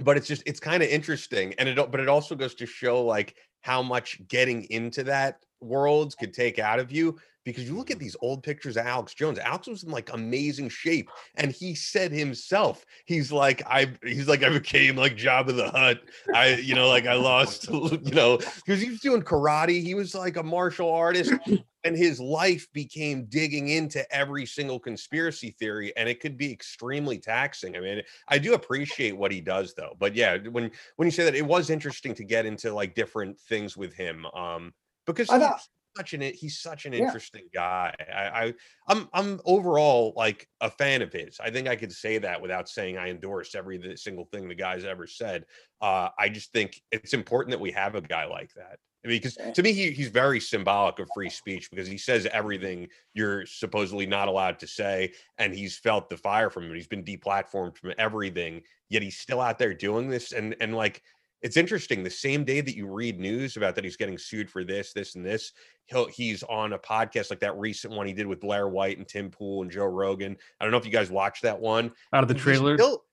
Speaker 4: but it's just it's kind of interesting. And it but it also goes to show like how much getting into that world could take out of you because you look at these old pictures of Alex Jones. Alex was in like amazing shape, and he said himself, he's like, I, he's like, I became like Job of the Hut. I, you know, like I lost, you know, because he was doing karate. He was like a martial artist, and his life became digging into every single conspiracy theory, and it could be extremely taxing. I mean, I do appreciate what he does, though. But yeah, when when you say that, it was interesting to get into like different things with him, um, because
Speaker 3: I thought-
Speaker 4: such an he's such an
Speaker 3: Yeah.
Speaker 4: interesting guy. I, I I'm I'm overall like a fan of his. I think I could say that without saying I endorse every single thing the guy's ever said. Uh, I just think it's important that we have a guy like that. I mean, because to me, he, he's very symbolic of free speech because he says everything you're supposedly not allowed to say, and he's felt the fire from it. He's been deplatformed from everything, yet he's still out there doing this. And and like it's interesting. The same day that you read news about that he's getting sued for this, this, and this, he'll he's on a podcast like that recent one he did with Blair White and Tim Pool and Joe Rogan. I don't know if you guys watched that one.
Speaker 2: Out of the trailer.
Speaker 4: still-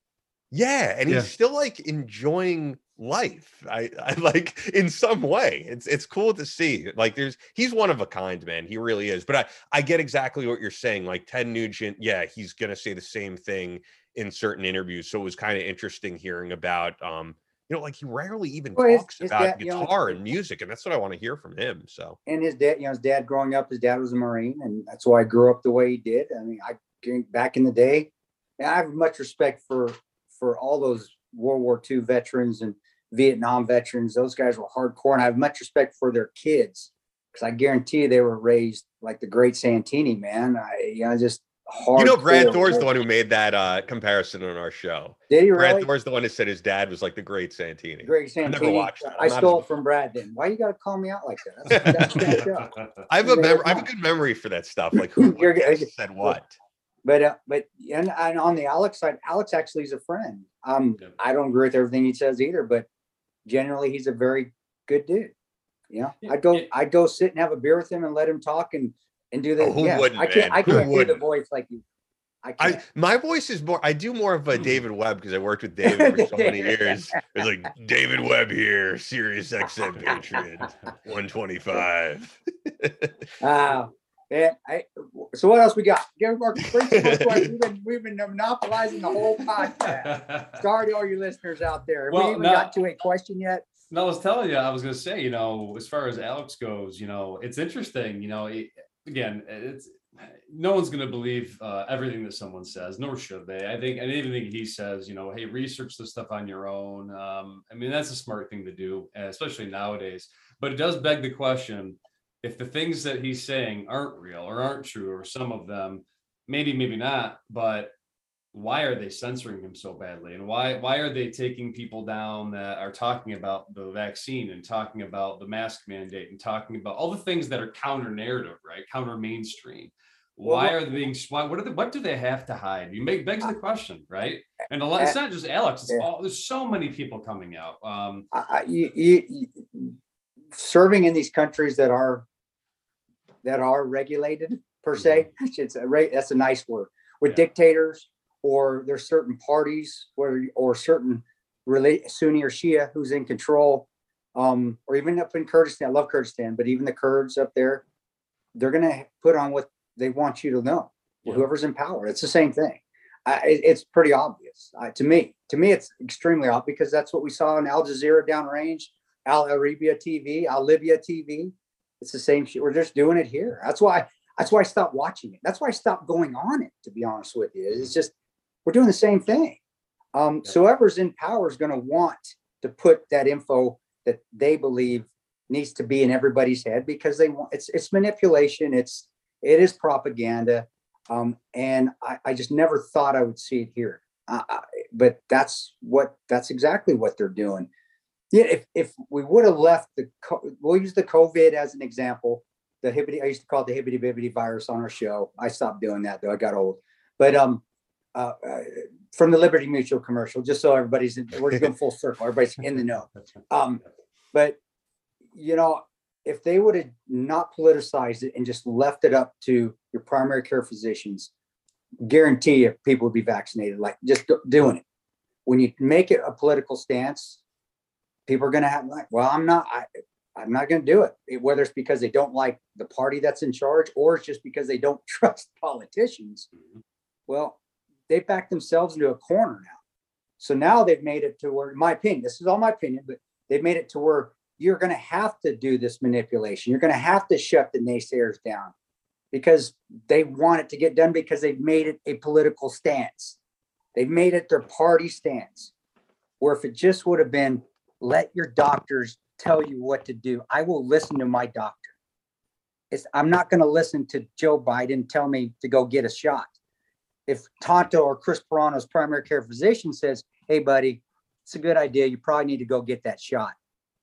Speaker 4: yeah, and
Speaker 2: Yeah.
Speaker 4: he's still like enjoying life. I, I like in some way. It's it's cool to see. Like there's he's one of a kind, man. He really is. But I I get exactly what you're saying. Like Ted Nugent, yeah, he's gonna say the same thing in certain interviews. So it was kind of interesting hearing about um, you know, like he rarely even
Speaker 3: Well,
Speaker 4: talks
Speaker 3: his
Speaker 4: about
Speaker 3: dad, you know,
Speaker 4: guitar and music, and that's what I want to hear from him. So
Speaker 3: and his dad, you know, his dad growing up, his dad was a Marine, and that's why I grew up the way he did. I mean, I back in the day, I have much respect for for all those World War II veterans and Vietnam veterans. Those guys were hardcore, and I have much respect for their kids because I guarantee you they were raised like the great Santini, man. I, you know, just hard.
Speaker 4: you know, Brad Thor's the one who made that uh comparison on our show.
Speaker 3: Did he
Speaker 4: Brad
Speaker 3: really?
Speaker 4: Thor's the one who said his dad was like the great Santini.
Speaker 3: Great Santini.
Speaker 4: I
Speaker 3: Santini.
Speaker 4: never watched that.
Speaker 3: I stole
Speaker 4: as-
Speaker 3: it from Brad. Then why you got to call me out like that? That's, that's show.
Speaker 4: I have a
Speaker 3: Yeah,
Speaker 4: mem- I have a good memory for that stuff. Like who
Speaker 3: You're
Speaker 4: said what?
Speaker 3: But uh, but and, and on the Alex side, Alex actually is a friend. Um,
Speaker 1: Yeah.
Speaker 3: I don't agree with everything he says either, but generally he's a very good dude. You know,
Speaker 1: Yeah,
Speaker 3: I'd go. I'd go sit and have a beer with him and let him talk and and do the
Speaker 4: Oh, who
Speaker 3: yeah.
Speaker 4: wouldn't,
Speaker 3: I can't
Speaker 4: man?
Speaker 3: I can't do the
Speaker 4: wouldn't?
Speaker 3: voice like you. I
Speaker 4: I
Speaker 3: can't.
Speaker 4: my voice is more. I do more of a David Webb because I worked with David for so many years. It's like David Webb here, Sirius XM Patriot, one twenty five.
Speaker 3: Uh, yeah, I, so what else we got? Give Mark bring some more. We've been we've been monopolizing the whole podcast. Sorry to all you listeners out there. Have
Speaker 1: Well,
Speaker 3: we even
Speaker 1: no-
Speaker 3: got to a question yet?
Speaker 1: No, I was telling you, I was gonna say, you know, as far as Alex goes, you know, it's interesting, you know, it- again, it's no one's gonna believe uh, everything that someone says, nor should they. I think, and even he says, you know, hey, research this stuff on your own. Um, I mean, that's a smart thing to do, especially nowadays. But it does beg the question: if the things that he's saying aren't real or aren't true, or some of them, maybe, maybe not, but why are they censoring him so badly? And why why are they taking people down that are talking about the vaccine and talking about the mask mandate and talking about all the things that are counter narrative right? Counter mainstream why are they being why what are they what do they have to hide? You make begs the question right? And a lot it's not just alex it's all there's so many people coming out um.
Speaker 3: I, you, you, serving in these countries that are that are regulated per se it's a that's a nice word with
Speaker 1: Yeah.
Speaker 3: dictators or there's certain parties where or certain relate Sunni or Shia who's in control, um, or even up in Kurdistan. I love Kurdistan, but even the Kurds up there, they're gonna put on what they want you to know.
Speaker 1: Yeah.
Speaker 3: Whoever's in power, it's the same thing. I, it- it's pretty obvious uh, to me. To me, it's extremely obvious because that's what we saw in Al Jazeera downrange, Al Arabiya TV, Al Libya TV. It's the same shit. We're just doing it here. That's why. That's why I stopped watching it. That's why I stopped going on it. To be honest with you, it's just we're doing the same thing. Um,
Speaker 1: Yeah.
Speaker 3: so whoever's in power is going to want to put that info that they believe needs to be in everybody's head because they want it's it's manipulation. It's it is propaganda, um, and I, I just never thought I would see it here. Uh, but that's what that's exactly what they're doing. Yeah, if if we would have left the we'll use the COVID as an example. The hibbity I used to call it the hibbity bibbity virus on our show. I stopped doing that though. I got old. But um, uh, uh, from the Liberty Mutual commercial, just so everybody's in, we're going full circle. Everybody's in the know. Um, but you know, if they would have not politicized it and just left it up to your primary care physicians, guarantee you people would be vaccinated. Like just doing it. When you make it a political stance, people are going to have like, well, I'm not. I, I'm not going to do it. Whether it's because they don't like the party that's in charge, or it's just because they don't trust politicians.
Speaker 1: Mhm.
Speaker 3: Well, they backed themselves into a corner now. So now they've made it to where, in my opinion, this is all my opinion, but they've made it to where you're going to have to do this manipulation. You're going to have to shut the naysayers down because they want it to get done because they've made it a political stance. They've made it their party stance. Where if it just would have been, let your doctors tell you what to do, I will listen to my doctor. It's, I'm not going to listen to Joe Biden tell me to go get a shot if Tanto or Chris Paronto's primary care physician says, "Hey, buddy, it's a good idea. You probably need to go get that shot."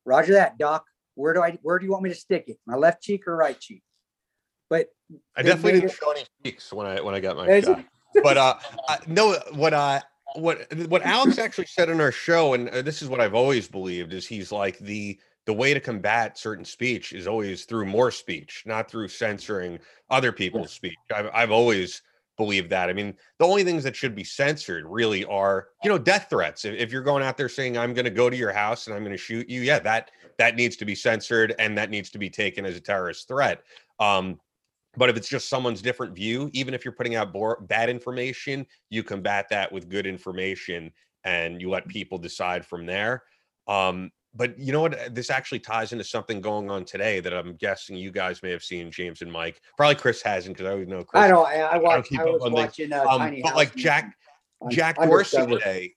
Speaker 3: Roger that, doc. Where do I? Where do you want me to stick it? My left cheek or right cheek? But
Speaker 4: I definitely didn't
Speaker 3: it-
Speaker 4: show any cheeks when I when I got my
Speaker 3: Is
Speaker 4: shot. But uh, I, no, what I what what Alex actually said in our show, and uh, this is what I've always believed, is he's like the the way to combat certain speech is always through more speech, not through censoring other people's speech. I've I've always believed that. I mean, the only things that should be censored really are, you know, death threats. If, if you're going out there saying I'm going to go to your house and I'm going to shoot you, yeah, that that needs to be censored and that needs to be taken as a terrorist threat. Um, but if it's just someone's different view, even if you're putting out bor- bad information, you combat that with good information and you let people decide from there. Um, but you know what? This actually ties into something going on today that I'm guessing you guys may have seen, James and Mike. Probably Chris hasn't because I always know Chris.
Speaker 3: I don't. I, I watch.
Speaker 4: keep
Speaker 3: I
Speaker 4: up
Speaker 3: was watching uh,
Speaker 4: Um,
Speaker 3: Tiny
Speaker 4: but
Speaker 3: House
Speaker 4: like Jack-
Speaker 3: on
Speaker 4: Jack Dorsey today.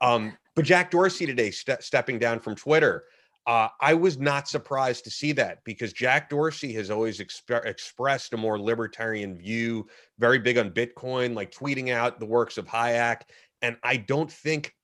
Speaker 4: Um, but Jack Dorsey today ste- stepping down from Twitter. Uh, I was not surprised to see that because Jack Dorsey has always exp- expressed a more libertarian view, very big on Bitcoin, like tweeting out the works of Hayek. And I don't think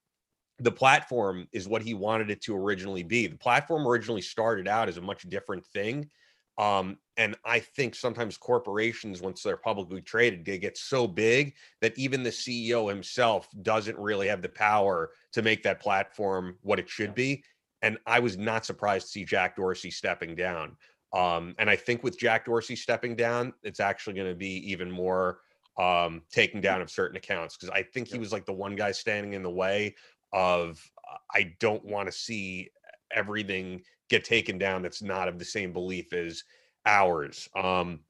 Speaker 4: the platform is what he wanted it to originally be. The platform originally started out as a much different thing. Um, and I think sometimes corporations, once they're publicly traded, they get so big that even the CEO himself doesn't really have the power to make that platform what it should be. And I was not surprised to see Jack Dorsey stepping down. Um, and I think with Jack Dorsey stepping down, it's actually going to be even more um, taking down of certain accounts because I think he was like the one guy standing in the way of uh, I don't want to see everything get taken down that's not of the same belief as ours. Um,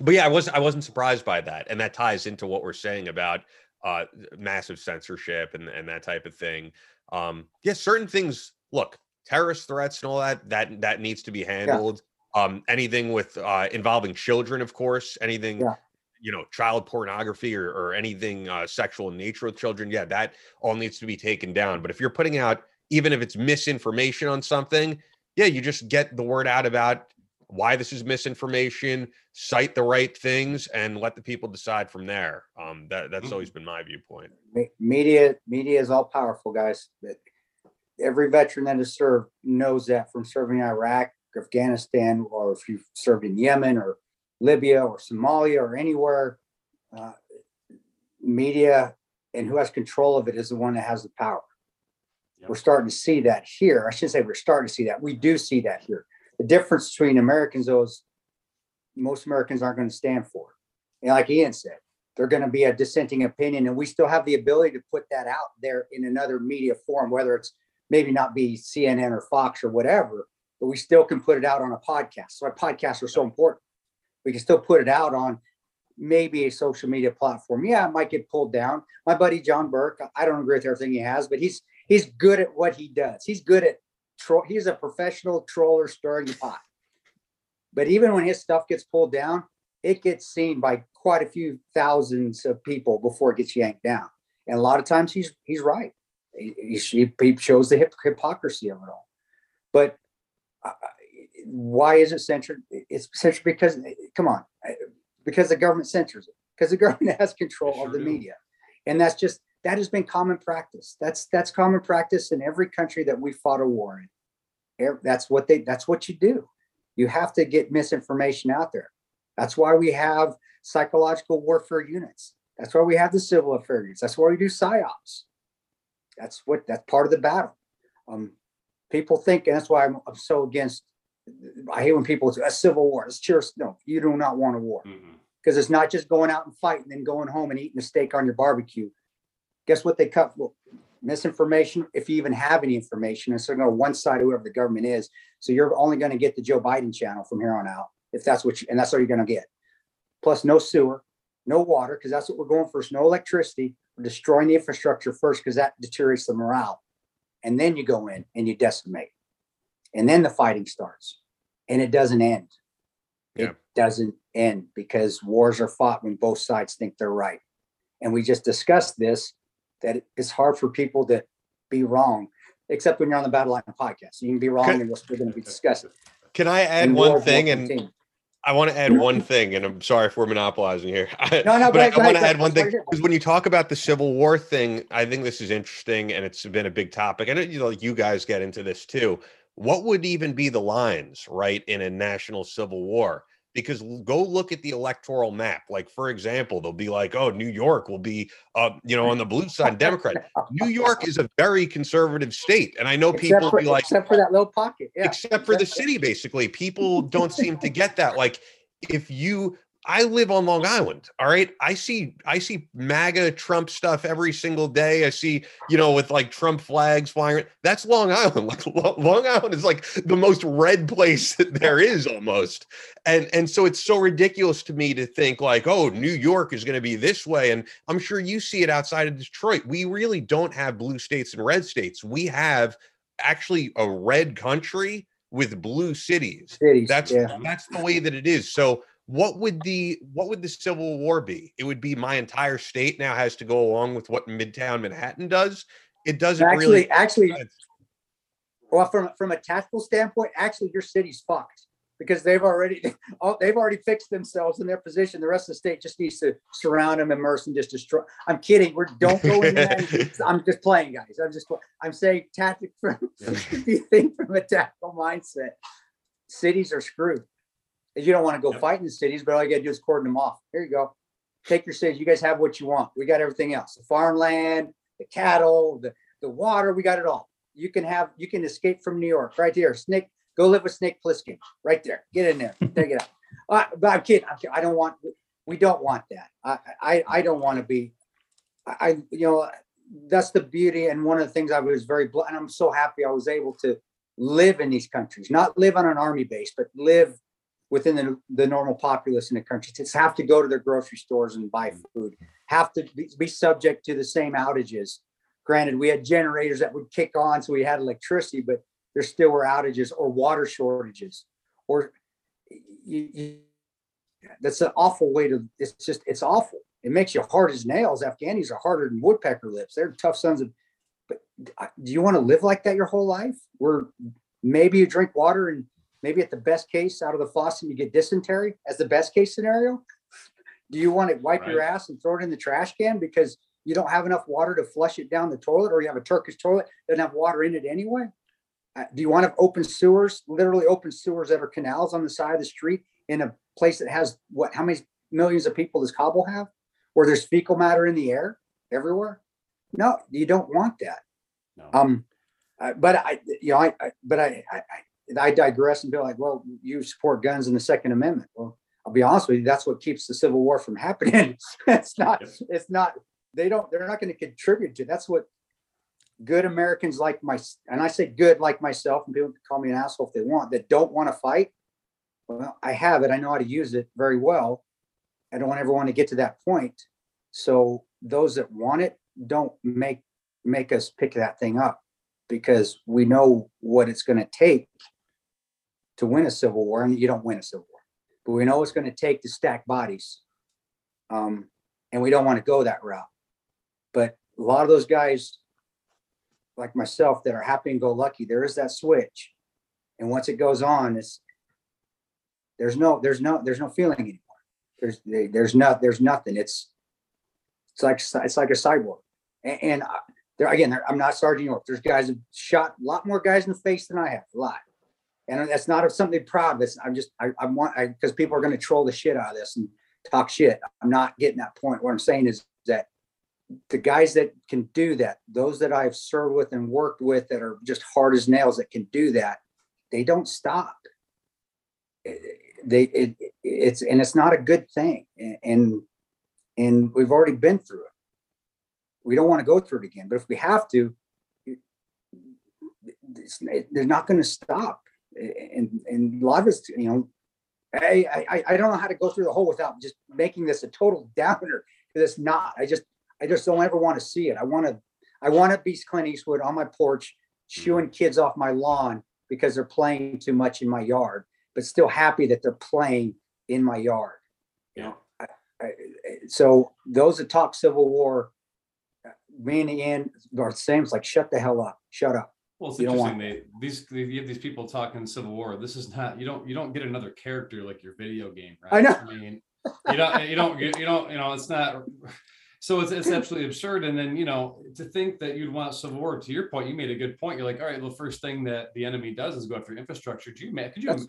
Speaker 4: but yeah, I was I wasn't surprised by that, and that ties into what we're saying about uh, massive censorship and and that type of thing. Um, yeah, certain things. Look, terrorist threats and all that that that needs to be handled. Um, anything with uh, involving children, of course. Anything.
Speaker 3: Yeah.
Speaker 4: You know, child pornography or, or anything uh, sexual in nature with children, yeah, that all needs to be taken down. But if you're putting out, even if it's misinformation on something, yeah, you just get the word out about why this is misinformation, cite the right things, and let the people decide from there. Um, that that's always been my viewpoint.
Speaker 3: Media, media is all powerful, guys. Every veteran that has served knows that from serving in Iraq, Afghanistan, or if you've served in Yemen or Libya or Somalia or anywhere. uh, Media and who has control of it is the one that has the power.
Speaker 1: Yep.
Speaker 3: We're starting to see that here. I should say we're starting to see that. We do see that here. The difference between Americans, though, is most Americans aren't going to stand for it. And like Ian said, they're going to be a dissenting opinion, and we still have the ability to put that out there in another media form, whether it's maybe not be CNN or Fox or whatever, but we still can put it out on a podcast. So our podcasts are so important. We can still put it out on maybe a social media platform. Yeah, it might get pulled down. My buddy John Burke, I don't agree with everything he has, but he's he's good at what he does. He's good at troll. He's a professional troller stirring the pot. But even when his stuff gets pulled down, it gets seen by quite a few thousands of people before it gets yanked down. And a lot of times he's he's right. He, he, shows the hypocrisy of it all. But uh, why is it censored? It's censored because come on, because the government censors it. Because the government has control
Speaker 1: They
Speaker 3: of the
Speaker 1: do.
Speaker 3: media, and that's just that has been common practice. That's that's common practice in every country that we fought a war in. That's what they. That's what you do. You have to get misinformation out there. That's why we have psychological warfare units. That's why we have the civil affairs. units. That's why we do psyops. That's what that's part of the battle. Um, people think, and that's why I'm, I'm so against. I hate when people say a civil war. It's just no. You do not want a war
Speaker 1: mm-hmm.
Speaker 3: because it's not just going out and fighting, and then going home and eating a steak on your barbecue. Guess what they cut? Well, misinformation. If you even have any information, and so going to one side whoever the government is. So you're only going to get the Joe Biden channel from here on out, if that's what you, and that's all you're going to get. Plus, no sewer, no water, because that's what we're going first. No electricity. We're destroying the infrastructure first because that deteriorates the morale, and then you go in and you decimate, and then the fighting starts, and it doesn't end.
Speaker 4: Yeah.
Speaker 3: It doesn't end because wars are fought when both sides think they're right. And we just discussed this that it's hard for people to be wrong, except when you're on the Battle Line podcast. You can be wrong
Speaker 4: Could-
Speaker 3: and we're still going to be discussing.
Speaker 4: Can I add
Speaker 3: And
Speaker 4: one thing? And
Speaker 3: continued.
Speaker 4: I want to add one thing, and I'm sorry if we're monopolizing here.
Speaker 3: No, no,
Speaker 4: but I,
Speaker 3: ahead,
Speaker 4: want to add one thing because when you talk about the Civil War thing, I think this is interesting, and it's been a big topic. I know you know you guys get into this too. What would even be the lines, right, in a national civil war? Because go look at the electoral map. Like, for example, they'll be like, "Oh, New York will be, uh, you know, on the blue side, Democrat." New York is a very conservative state, and I know people
Speaker 3: Except
Speaker 4: will
Speaker 3: for,
Speaker 4: be like,
Speaker 3: except for that little pocket. Yeah.
Speaker 4: except for the
Speaker 3: except-
Speaker 4: city basically people don't seem to get that like if you i live on long island all right? I see i see maga trump stuff every single day. I see you know with like trump flags flying that's long island. Like long island is like the most red place that there is almost. And and so it's so ridiculous to me to think like oh new york is going to be this way. And i'm sure you see it outside of detroit. We really don't have blue states and red states. We have actually a red country with blue cities.
Speaker 3: Cities.
Speaker 4: that's
Speaker 3: yeah.
Speaker 4: that's the way that it is. So what would the what would the civil war be it would be my entire state now has to go along with what midtown manhattan does it doesn't
Speaker 3: Actually,
Speaker 4: really
Speaker 3: actually,
Speaker 4: sense.
Speaker 3: well, from from a tactical standpoint, actually, your city's fucked because they've already they've already fixed themselves in their position. The rest of the state just needs to surround them, immerse, and just destroy. I'm kidding. We're don't go in there. I'm just playing, guys. I'm just I'm saying tactic from if you think from a tactical mindset, cities are screwed. You don't want to go
Speaker 1: Yep.
Speaker 3: fight in the cities, but all you gotta do is cordon them off. Here you go. Take your cities. You guys have what you want. We got everything else. The farmland, the cattle, the, the water, we got it all. You can have you can escape from New York right here. Snake, go live with Snake Plissken right there. Get in there. Take it out. Uh, but I'm kidding. I'm kidding. I don't want we don't want that. I I, I don't want to be I, I you know that's the beauty and one of the things I was very and I'm so happy I was able to live in these countries, not live on an army base, but live within the, the normal populace in the country. Just have to go to their grocery stores and buy food, have to be, be subject to the same outages. Granted, we had generators that would kick on, so we had electricity, but there still were outages or water shortages, or you, you, that's an awful way to. It's just it's awful. It makes you hard as nails. Afghanis are harder than woodpecker lips. They're tough sons of. But uh, do you want to live like that your whole life? Where maybe you drink water and maybe at the best case out of the faucet, you get dysentery as the best case scenario. Do you want to wipe your ass and throw it in the trash can because you don't have enough water to flush it down the toilet, or you have a Turkish toilet that doesn't have water in it anyway? Uh, do you want to have open sewers, literally open sewers that are canals on the side of the street in a place that has what? How many millions of people does Kabul have? Where there's fecal matter in the air everywhere? No, you don't want that.
Speaker 1: No.
Speaker 3: Um, uh, but I, you know, I, I but I, I, I- digress and be like, well, you support guns in the Second Amendment. Well, I'll be honest with you, that's what keeps the Civil War from happening. it's not, it's not. They don't. They're not going to contribute to. That's what good Americans like my, and I say good like myself, and people can call me an asshole if they want, that don't want to fight. Well, I have it. I know how to use it very well. I don't ever want to get to that point. So those that want it don't make make us pick that thing up because we know what it's going to take to win a civil war. And you don't win a civil war, but we know it's going to take to stack bodies. Um, and we don't want to go that route. But a lot of those guys, like myself, that are happy and go lucky, there is that switch. And once it goes on, it's there's no there's no there's no feeling anymore. There's there's not there's nothing. It's it's like it's like a cyborg. And, and I- there again, there, I'm not Sergeant York. There's guys that shot a lot more guys in the face than I have, a lot. And that's not something proud of. It's, I'm just I, I want because people are going to troll the shit out of this and talk shit. I'm not getting that point. What I'm saying is that the guys that can do that, those that I've served with and worked with that are just hard as nails that can do that, they don't stop. Eh, They it, it's and it's not a good thing. And and we've already been through it. We don't want to go through it again. But if we have to, it- it's, they're not going to stop. And and a lot of us, you know, I, I I don't know how to go through the whole without just making this a total downer. Because it's not. I just I just don't ever want to see it. I want to I want to be Clint Eastwood on my porch, shooing kids off my lawn because they're playing too much in my yard, but still happy that they're playing in my yard. You know, I, I, so those that talk Civil War, uh, me and Ian are the same. It's like shut the hell up, shut up.
Speaker 1: Well, it's
Speaker 3: You
Speaker 1: interesting. They these you have these people talking Civil War. This is not you don't you don't get another character like your video game, right?
Speaker 3: I know.
Speaker 1: I mean, you don't you don't get you don't you know it's not. So it's it's absolutely absurd. And then you know to think that you'd want Civil War. To your point, you made a good point. You're like, all right, the first thing that the enemy does is go after infrastructure. Do you man? Could you
Speaker 3: That's-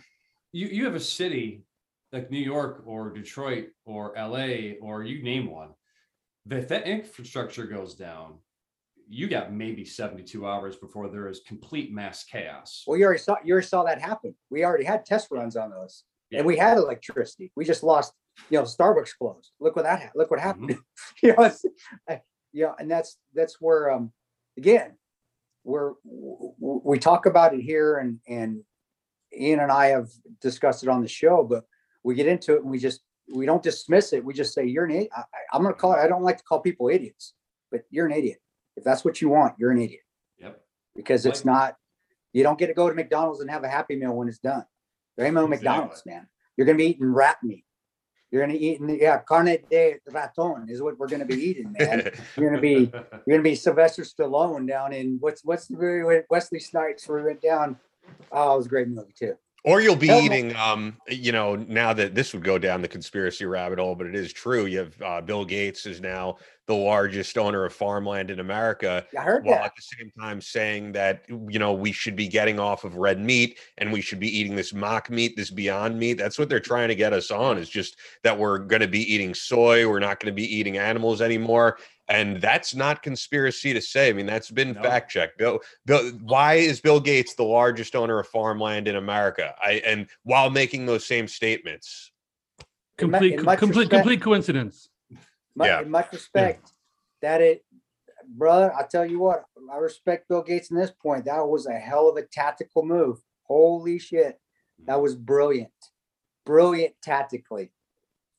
Speaker 1: you you have a city like New York or Detroit or LA or you name one. that If that infrastructure goes down, you got maybe 72 hours before there is complete mass chaos.
Speaker 3: Well, you already saw you already saw that happen. We already had test runs on those,
Speaker 1: Yeah.
Speaker 3: and we had electricity. We just lost. You know, Starbucks closed. Look what that happened. Look what happened.
Speaker 1: Mm-hmm.
Speaker 3: you know, it's, I, you know, and that's that's where um again, we're we talk about it here, and and Ian and I have discussed it on the show, but we get into it and we just we don't dismiss it. We just say you're an idiot. I, I- I'm gonna call it. I don't like to call people idiots, but you're an idiot. If that's what you want, you're an idiot
Speaker 1: Yep.
Speaker 3: because it's not, you don't get to go to McDonald's and have a happy meal when it's done. There ain't no
Speaker 1: Exactly.
Speaker 3: McDonald's, man. You're gonna be eating rat meat. You're gonna eat, yeah, carne de raton is what we're gonna be eating, man. You're gonna be, you're gonna be Sylvester Stallone down in, what's, what's the movie with Wesley Snipes where we went down? Oh, it was a great movie too.
Speaker 4: Or you'll be eating, um, you know, now that this would go down the conspiracy rabbit hole, but it is true. You have uh, Bill Gates is now the largest owner of farmland in America,
Speaker 3: I heard
Speaker 4: while
Speaker 3: that.
Speaker 4: at the same time saying that you know we should be getting off of red meat and we should be eating this mock meat, this Beyond Meat. That's what they're trying to get us on. Is just that we're going to be eating soy, we're not going to be eating animals anymore. And that's not conspiracy to say. I mean, that's been
Speaker 1: No.
Speaker 4: fact checked. Bill, Bill, why is Bill Gates the largest owner of farmland in America? I and while making those same statements.
Speaker 2: Complete,
Speaker 3: in
Speaker 2: complete,
Speaker 3: respect-
Speaker 2: complete coincidence.
Speaker 3: Mu-
Speaker 4: Yeah.
Speaker 3: In much respect, that it, brother, I tell you what, I respect Bill Gates in this point. That was a hell of a tactical move. Holy shit. That was brilliant. Brilliant tactically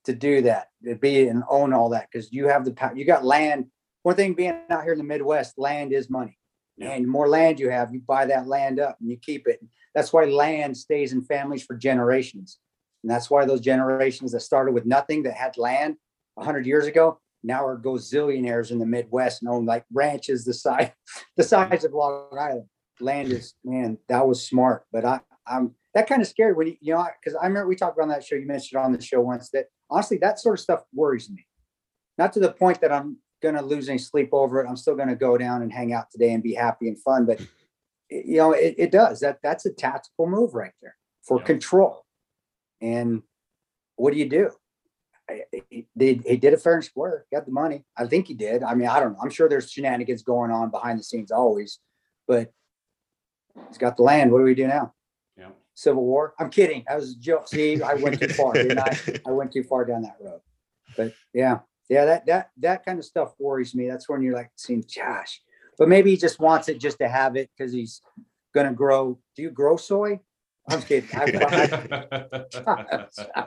Speaker 3: to do that, to be and own all that because you have the power. You got land. One thing being out here in the Midwest, land is money.
Speaker 1: Yeah.
Speaker 3: And the more land you have, you buy that land up and you keep it. That's why land stays in families for generations. And that's why those generations that started with nothing that had land 100 years ago now are gazillionaires in the Midwest and own like ranches the size the size of Long Island. Land is man, that was smart. But I I'm that kind of scared when you, you know, because I remember we talked about on that show, you mentioned on the show once that honestly, that sort of stuff worries me. Not to the point that I'm gonna lose any sleep over it. I'm still gonna go down and hang out today and be happy and fun, but you know, it, it does. That that's a tactical move right there for control. And what do you do? He did, he did it fair and square, got the money. I think he did. I mean, I don't know. I'm sure there's shenanigans going on behind the scenes always, but he's got the land. What do we do now? Civil War? I'm kidding. I was a joke. See, I went too far, I? I went too far down that road. But yeah, yeah, that that that kind of stuff worries me. That's when you're like seeing Josh. But maybe he just wants it just to have it because he's gonna grow. Do you grow soy? I'm kidding. I- I-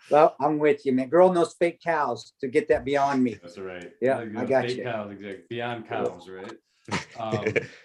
Speaker 3: well, I'm with you, man. Girl knows fake cows to get that beyond me.
Speaker 1: That's right.
Speaker 3: Yeah, I got
Speaker 1: fake
Speaker 3: you.
Speaker 1: Cows, exactly. Beyond cows, right? Um,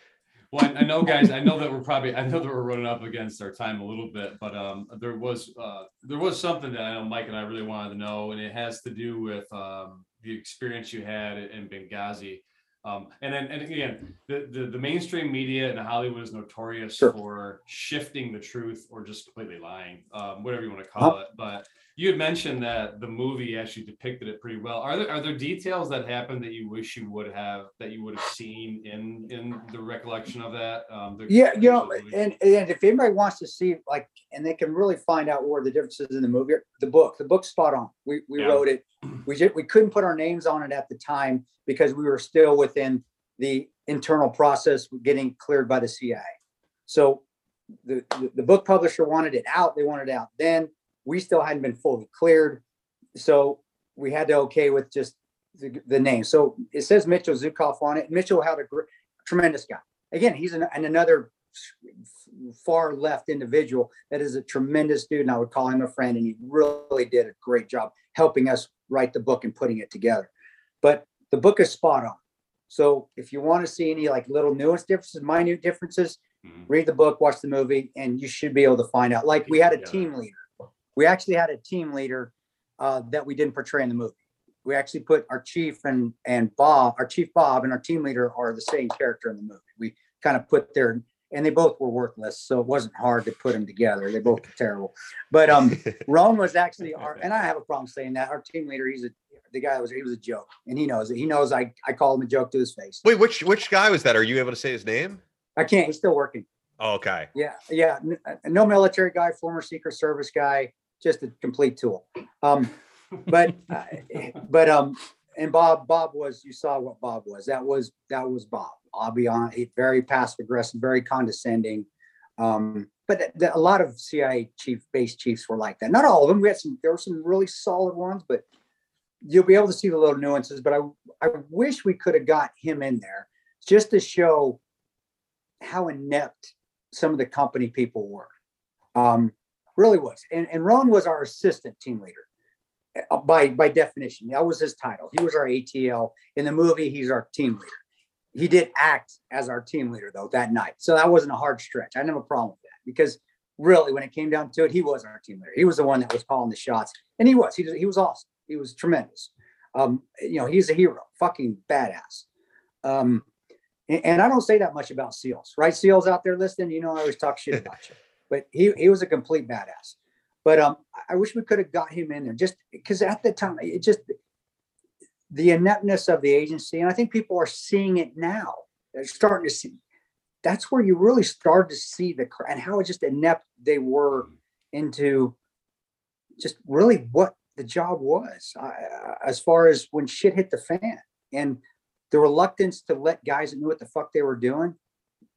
Speaker 1: well, I- I know, guys. I know that we're probably. I know that we're running up against our time a little bit, but um, there was uh, there was something that I know Mike and I really wanted to know, and it has to do with um, the experience you had in Benghazi. Um, and then, and again, the, the the mainstream media in Hollywood is notorious
Speaker 3: Sure.
Speaker 1: for shifting the truth or just completely lying, um, whatever you want to call it. But you had mentioned that the movie actually depicted it pretty well. Are there are there details that happened that you wish you would have that you would have seen in in the recollection of that? Um, the-
Speaker 3: Yeah, you know, and and if anybody wants to see like, and they can really find out where the differences in the movie, the book, the book's spot on. We we
Speaker 1: Yeah.
Speaker 3: wrote it. We just we couldn't put our names on it at the time because we were still within the internal process getting cleared by the CIA. So the, the the book publisher wanted it out. They wanted it out then. We still hadn't been fully cleared, so we had to okay with just the, the name. So it says Mitchell Zuckoff on it. Mitchell had a gr- tremendous guy again, he's an, and another far left individual that is a tremendous dude, and I would call him a friend. And he really did a great job helping us write the book and putting it together. But the book is spot on. So if you want to see any like little nuance differences, minute differences,
Speaker 1: Mhm.
Speaker 3: read the book, watch the movie, and you should be able to find out. Like we had a
Speaker 1: Yeah.
Speaker 3: team leader. We actually had a team leader uh, that we didn't portray in the movie. We actually put our chief and and Bob, our chief Bob, and our team leader are the same character in the movie. We kind of put their and they both were worthless, so it wasn't hard to put them together. They both were terrible. But um, Rone was actually our, and I have a problem saying that our team leader. He's a the guy was he was a joke, and he knows it. He knows I I call him a joke to his face.
Speaker 4: Wait, which which guy was that? Are you able to say his name?
Speaker 3: I can't. He's still working.
Speaker 4: Oh, okay.
Speaker 3: Yeah, yeah. uh, No military guy, former Secret Service guy, just a complete tool. Um, but uh, but um, and Bob Bob was you saw what Bob was. That was that was Bob. I'll be on. Very passive aggressive, very condescending. Um, but th- th- a lot of CIA chief base chiefs were like that. Not all of them. We had some. There were some really solid ones, but you'll be able to see the little nuances. But I I wish we could have got him in there just to show how inept some of the company people were. Um, really was. And, and Rone was our assistant team leader uh, by, by definition. That was his title. He was our ATL. In the movie, he's our team leader. He did act as our team leader though that night. So that wasn't a hard stretch. I didn't have a problem with that because really when it came down to it, he was our team leader. He was the one that was calling the shots and he was, he, he was awesome. He was tremendous. Um, you know, he's a hero, fucking badass. Um, and, and I don't say that much about SEALs, right? SEALs out there listening, you know, I always talk shit about you, but he, he was a complete badass. But um, I- wish we could have got him in there just because at the time it just the ineptness of the agency, and I think people are seeing it now. They're starting to see. That's where you really start to see the and how just inept they were into just really what the job was uh, as far as when shit hit the fan and the reluctance to let guys that knew what the fuck they were doing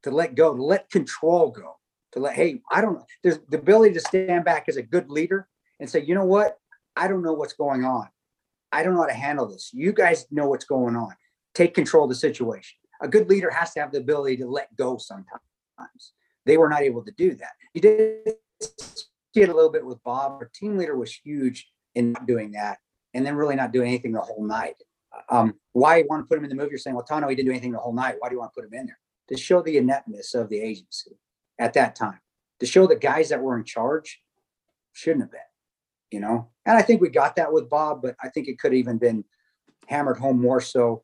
Speaker 3: to let go, to let control go, to let, hey, I don't know. There's the ability to stand back as a good leader and say, you know what? I don't know what's going on. I don't know how to handle this. You guys know what's going on. Take control of the situation. A good leader has to have the ability to let go sometimes. They were not able to do that. You did a little bit with Bob. Our team leader was huge in doing that and then really not doing anything the whole night. Um, why you want to put him in the movie? You're saying, well, Tanto, he didn't do anything the whole night. Why do you want to put him in there? To show the ineptness of the agency at that time to show the guys that were in charge shouldn't have been, you know. And I think we got that with Bob, but I think it could have even been hammered home more so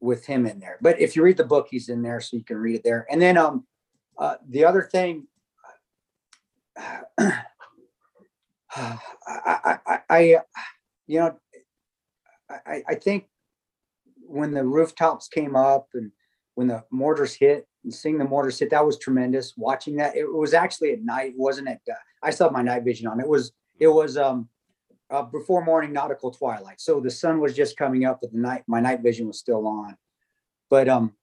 Speaker 3: with him in there. But if you read the book, he's in there, so you can read it there. And then um, uh, the other thing, uh, I, I, I, I, you know, I, I think when the rooftops came up and when the mortars hit, and seeing the mortar sit, that was tremendous. Watching that, it was actually at night, it wasn't at, uh, I still have my night vision on. It was, it was, um, uh, before morning nautical twilight. So the sun was just coming up, but the night, my night vision was still on. But, um,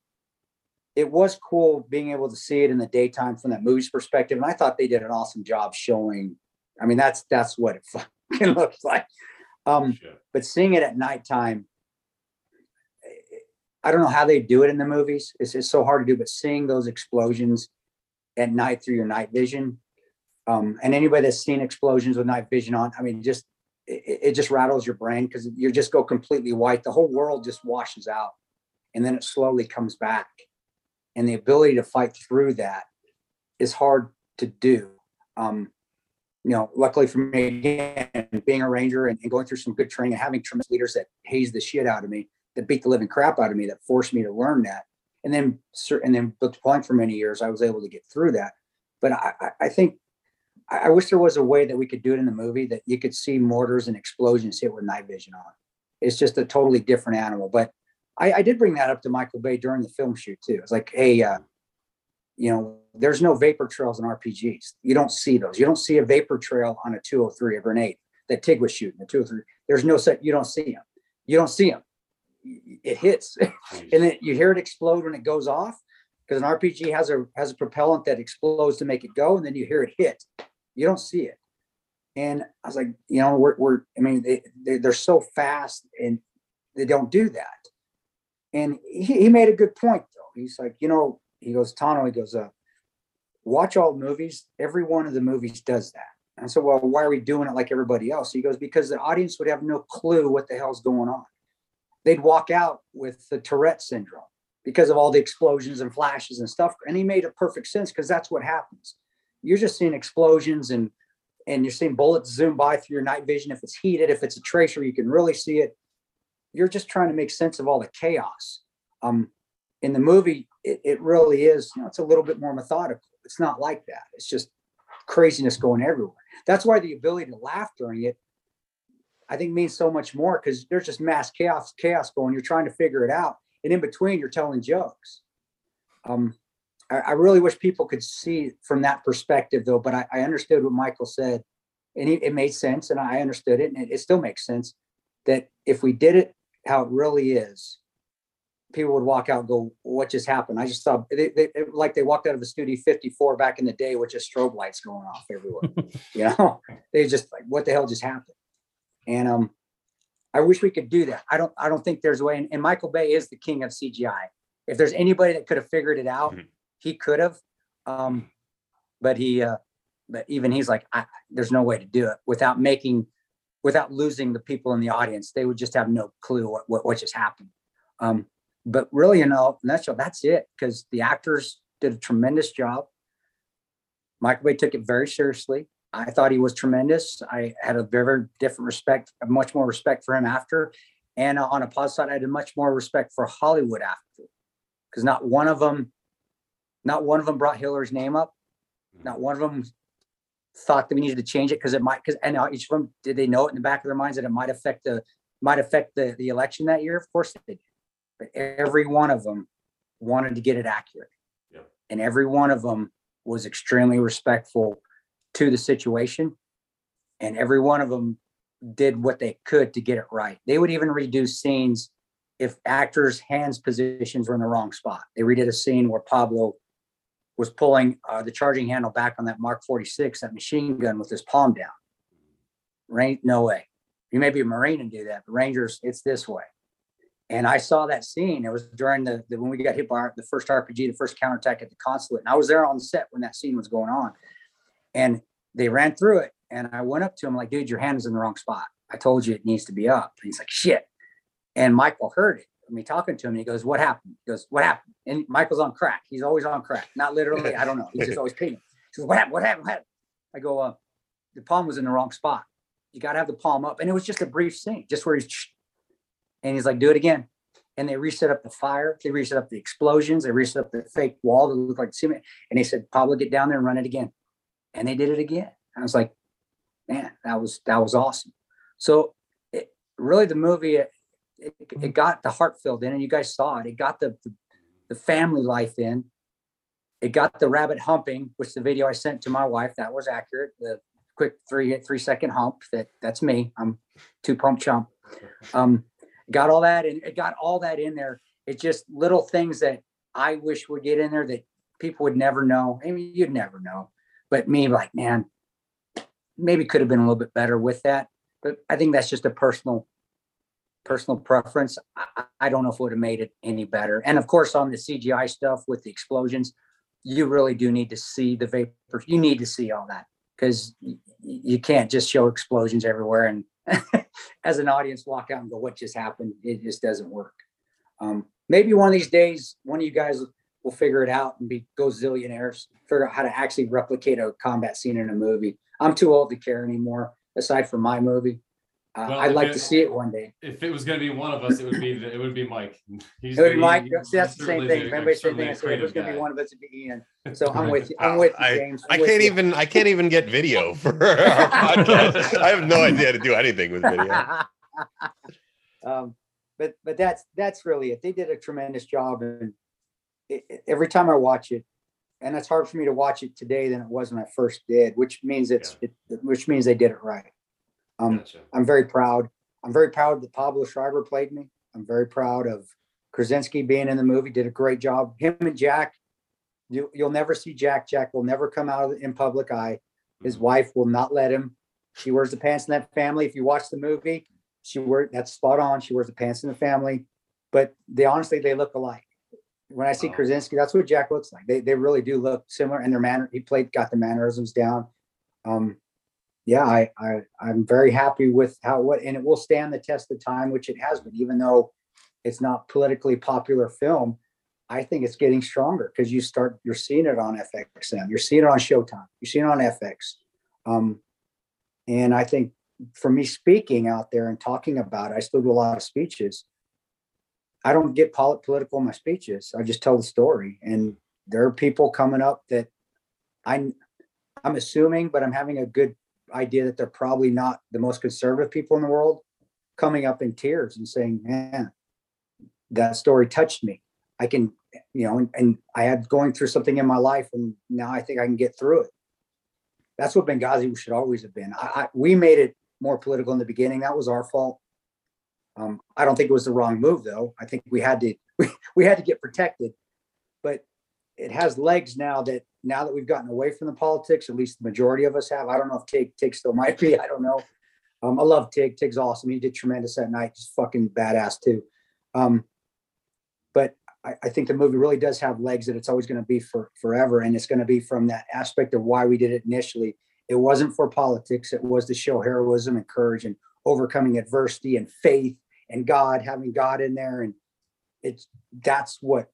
Speaker 3: it was cool being able to see it in the daytime from that movie's perspective. And I thought they did an awesome job showing, I mean, that's, that's what it fucking looks like. Um,
Speaker 1: Shit.
Speaker 3: but seeing it at nighttime, I don't know how they do it in the movies. It's, it's so hard to do, but seeing those explosions at night through your night vision, um, and anybody that's seen explosions with night vision on, I mean, just it, it- just rattles your brain because you just go completely white. The whole world just washes out, and then it slowly comes back. And the ability to fight through that is hard to do. Um, you know, luckily for me, again, being a ranger and, and going through some good training and having tremendous leaders that haze the shit out of me, that beat the living crap out of me, that forced me to learn that. And then, and then deploying for many years, I was able to get through that. But I, I, think, I, wish there was a way that we could do it in the movie that you could see mortars and explosions hit with night vision on. It's just a totally different animal. But I, I did bring that up to Michael Bay during the film shoot too. It's like, hey, uh, you know, there's no vapor trails in RPGs. You don't see those. You don't see a vapor trail on a 203 or grenade that Tig was shooting, a 203. There's no set. You don't see them. You don't see them. It hits, and then you hear it explode when it goes off because an RPG has a has a propellant that explodes to make it go, and then you hear it hit. You don't see it. And I was like, you know, we're, we're I mean, they, they they're so fast and they don't do that. And he, he made a good point though. He's like, you know, he goes, Tanto, he goes, uh, watch all movies. Every one of the movies does that. And so, well, why are we doing it like everybody else? He goes, because the audience would have no clue what the hell's going on. They'd walk out with the Tourette syndrome because of all the explosions and flashes and stuff. And he made it perfect sense because that's what happens. You're just seeing explosions and and you're seeing bullets zoom by through your night vision. If it's heated, if it's a tracer, you can really see it. You're just trying to make sense of all the chaos. Um, in the movie, it, it really is, you know, it's a little bit more methodical. It's not like that. It's just craziness going everywhere. That's why the ability to laugh during it, I think means so much more because there's just mass chaos, chaos going. You're trying to figure it out. And in between, you're telling jokes. Um, I, I really wish people could see from that perspective though, but I, I understood what Michael said and it, it made sense and I understood it and it, it still makes sense that if we did it how it really is, people would walk out and go, what just happened? I just saw they, they, it- like they walked out of a studio 54 back in the day with just strobe lights going off everywhere. you know, they just like, what the hell just happened? And um, I wish we could do that. I don't, I don't think there's a way. And, and Michael Bay is the king of CGI. If there's anybody that could have figured it out,
Speaker 4: Mhm.
Speaker 3: he could have. Um, but he, uh, but even he's like, I, there's no way to do it without making, without losing the people in the audience. They would just have no clue what, what, what just happened. Um, but really, you know, in a nutshell, that's it. Because the actors did a tremendous job. Michael Bay took it very seriously. I thought he was tremendous. I had a very, different respect, a much more respect for him after. And on a positive side, I had a much more respect for Hollywood after, because not one of them, not one of them brought Hillary's name up. Not one of them thought that we needed to change it because it might. Because and uh, each of them did they know it in the back of their minds that it might affect the might affect the the election that year. Of course they did. But every one of them wanted to get it accurate.
Speaker 1: Yep.
Speaker 3: And every one of them was extremely respectful to the situation. And every one of them did what they could to get it right. They would even redo scenes if actors' hands positions were in the wrong spot. They redid a scene where Pablo was pulling uh, the charging handle back on that Mark 46, that machine gun with his palm down. Rain, no way. You may be a Marine and do that, but Rangers, it's this way. And I saw that scene. It was during the, the when we got hit by our, the first RPG, the first counterattack at the consulate. And I was there on set when that scene was going on. And they ran through it. And I went up to him like, dude, your hand is in the wrong spot. I told you it needs to be up. And he's like, shit. And Michael heard it. Me talking to him, and he goes, "What happened?" He goes, "What happened?" And Michael's on crack. He's always on crack. Not literally. I don't know. He's just always peeing. He goes, "What happened? What happened? What happened?" I go, uh, "The palm was in the wrong spot. You got to have the palm up." And it was just a brief scene, just where he's, and he's like, "Do it again." And they reset up the fire. They reset up the explosions. They reset up the fake wall that looked like cement. And they said, "Pablo, get down there and run it again." And they did it again. I was like, man, that was that was awesome. So it, really, the movie it, it, it got the heart filled in, and you guys saw it. It got the, the the family life in. It got the rabbit humping, which the video I sent to my wife that was accurate. The quick three three second hump that that's me. I'm two pump chump. Um, got all that and it got all that in there. It's just little things that I wish would get in there that people would never know. I mean, you'd never know. But me, like, man, maybe could have been a little bit better with that. But I think that's just a personal personal preference. I, I- don't know if it would have made it any better. And of course, on the CGI stuff with the explosions, you really do need to see the vapor. You need to see all that because you can't just show explosions everywhere and as an audience walk out and go, "What just happened?" It just doesn't work. Um, maybe one of these days, one of you guys will figure it out and be go zillionaires, figure out how to actually replicate a combat scene in a movie. I'm too old to care anymore. Aside from my movie, uh,
Speaker 1: Well,
Speaker 3: I'd like
Speaker 1: it-
Speaker 3: to see it one day.
Speaker 1: If it was gonna be one of us, it would be, it would be Mike. He's
Speaker 3: It would
Speaker 1: he-
Speaker 3: Mike,
Speaker 1: he-
Speaker 3: see, that's the same thing.
Speaker 1: the-
Speaker 3: If anybody said
Speaker 1: certainly
Speaker 3: anything, said, it was gonna be one of us, it'd be Ian. So I'm with you. I'm with you,
Speaker 4: I-
Speaker 3: James.
Speaker 4: I
Speaker 3: I'm with
Speaker 4: can't
Speaker 3: you.
Speaker 4: even I can't even get video for our podcast. I have no idea how to do anything with video.
Speaker 3: um, but but that's that's really it. They did a tremendous job, and it, every time I watch it, and it's hard for me to watch it today than it was when I first did, which means it's it, which means they did it right. Um,
Speaker 1: Gotcha.
Speaker 3: I'm very proud. I'm very proud that Pablo Schreiber played me. I'm very proud of Krasinski being in the movie. Did a great job. Him and Jack. You you'll never see Jack. Jack will never come out of the- in public eye. His
Speaker 1: Mhm.
Speaker 3: wife will not let him. She wears the pants in that family. If you watch the movie, she wear that's spot on. She wears the pants in the family. But they honestly they look alike. When I see. Krasinski, that's what Jack looks like. They they really do look similar, and their manner. He played got the mannerisms down. Um, yeah, I I I'm very happy with how what and it will stand the test of time, which it has been, even though it's not politically popular film. I think it's getting stronger because you start you're seeing it on FXM, you're seeing it on Showtime, you're seeing it on FX. Um, and I think for me speaking out there and talking about it, I still do a lot of speeches. I don't get polit- political in my speeches. I just tell the story. And there are people coming up that I I'm assuming, but I'm having a good idea that they're probably not the most conservative people in the world coming up in tears and saying, man, that story touched me. I can, you know, and, and I had going through something in my life and now I think I can get through it. That's what Benghazi should always have been. I, I we made it more political in the beginning. That was our fault. Um, I don't think it was the wrong move though. I think we had to we, we had to get protected. But it has legs now that now that we've gotten away from the politics, at least the majority of us have. I don't know if Tig Tig still might be. I don't know. Um, I love Tig. Tig's awesome. He did tremendous that night. Just fucking badass too. Um, but I, I think the movie really does have legs that it's always going to be for forever, and it's going to be from that aspect of why we did it initially. It wasn't for politics. It was to show heroism and courage and overcoming adversity and faith and God, having God in there, and it's that's what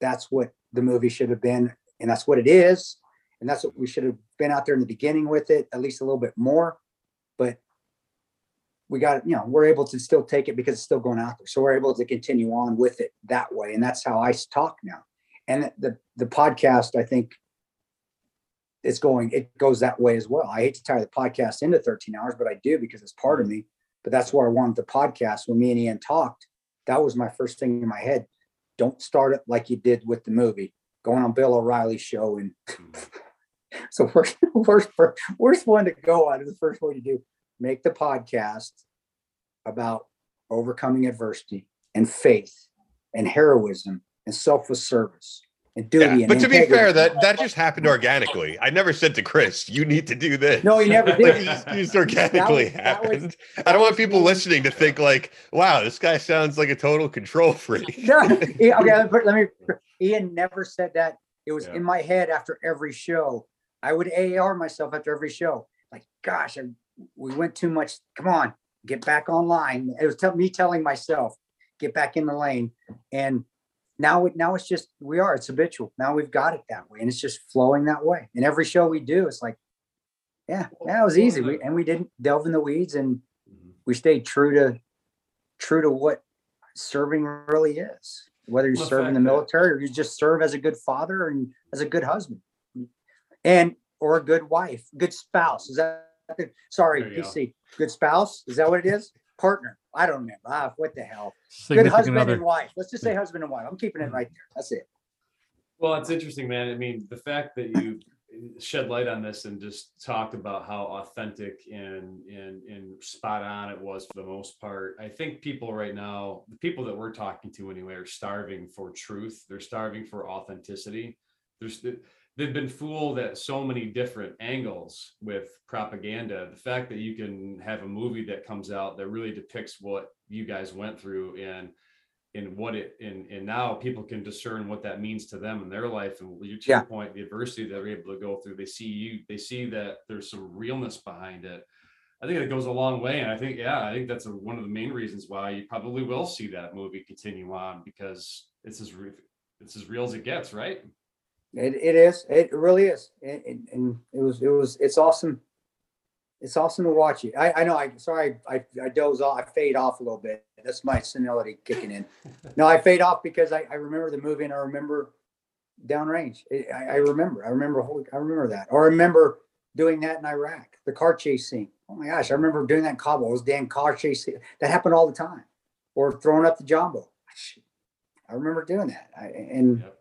Speaker 3: that's what the movie should have been, and that's what it is, and that's what we should have been out there in the beginning with it, at least a little bit more. But we got, you know, we're able to still take it because it's still going out there, so we're able to continue on with it that way, and that's how I talk now. And the the podcast, I think, it's going, it goes that way as well. I hate to tie the podcast into 13 hours, but I do because it's part of me. But that's where I wanted the podcast. When me and Ian talked, that was my first thing in my head. Don't start it like you did with the movie, going on Bill O'Reilly's show. And so worst, worst, worst one to go on is the first one you do. Make the podcast about overcoming adversity and faith and heroism and selfless service.
Speaker 4: Yeah,
Speaker 3: and
Speaker 4: but to be fair, that that just happened organically. I never said to Chris, "You need to do this."
Speaker 3: no, he never
Speaker 4: Like,
Speaker 3: did.
Speaker 4: it just, just organically
Speaker 3: was-
Speaker 4: happened. I don't want people listening to think like, "Wow, this guy sounds like a total control freak."
Speaker 3: No, yeah, okay, let me, let me. Ian never said that. It was
Speaker 1: Yeah.
Speaker 3: in my head after every show. I would AR myself after every show. Like, gosh, I, we went too much. Come on, get back online. It was tell, me telling myself, get back in the lane. And now, it now it's just we are. It's habitual. Now we've got it that way, and it's just flowing that way. And every show we do, it's like, yeah, that was easy. We, and we didn't delve in the weeds, and
Speaker 1: Mhm.
Speaker 3: we stayed true to true to what serving really is whether you serve in the military or you just serve as a good father and as a good husband and or a good wife good spouse is that sorry,
Speaker 1: you go.
Speaker 3: Good spouse? Is that what it is? Partner. I don't remember. Ah, what the hell? Good husband
Speaker 2: other.
Speaker 3: and wife. Let's just say husband and wife. I'm keeping it right there. That's it.
Speaker 1: Well, it's interesting, man. I mean, the fact that you shed light on this and just talked about how authentic and and and spot on it was for the most part. I think people right now, the people that we're talking to anyway, are starving for truth. They're starving for authenticity. There's they've been fooled at so many different angles with propaganda. The fact that you can have a movie that comes out that really depicts what you guys went through and and what it and and now people can discern what that means to them in their life and you to
Speaker 3: Yeah.
Speaker 1: your point the adversity that they're able to go through they see you they see that there's some realness behind it i think it goes a long way and i think yeah i think that's a, one of the main reasons why you probably will see that movie continue on because it's as it's as real as it gets right
Speaker 3: It, it is. It really is. And, and- and it was, it was, it's awesome. It's awesome to watch it. I, I know, I, sorry, I, I doze off, I fade off a little bit. That's my senility kicking in. No, I fade off because I, I remember the movie and I remember downrange. I, I I remember, I remember, holy, I remember that. Or I remember doing that in Iraq, the car chase scene. Oh my gosh, I remember doing that in Kabul. It was damn car chase. scene. That happened all the time. Or throwing up the jumbo. I remember doing that. I, and
Speaker 1: Yep.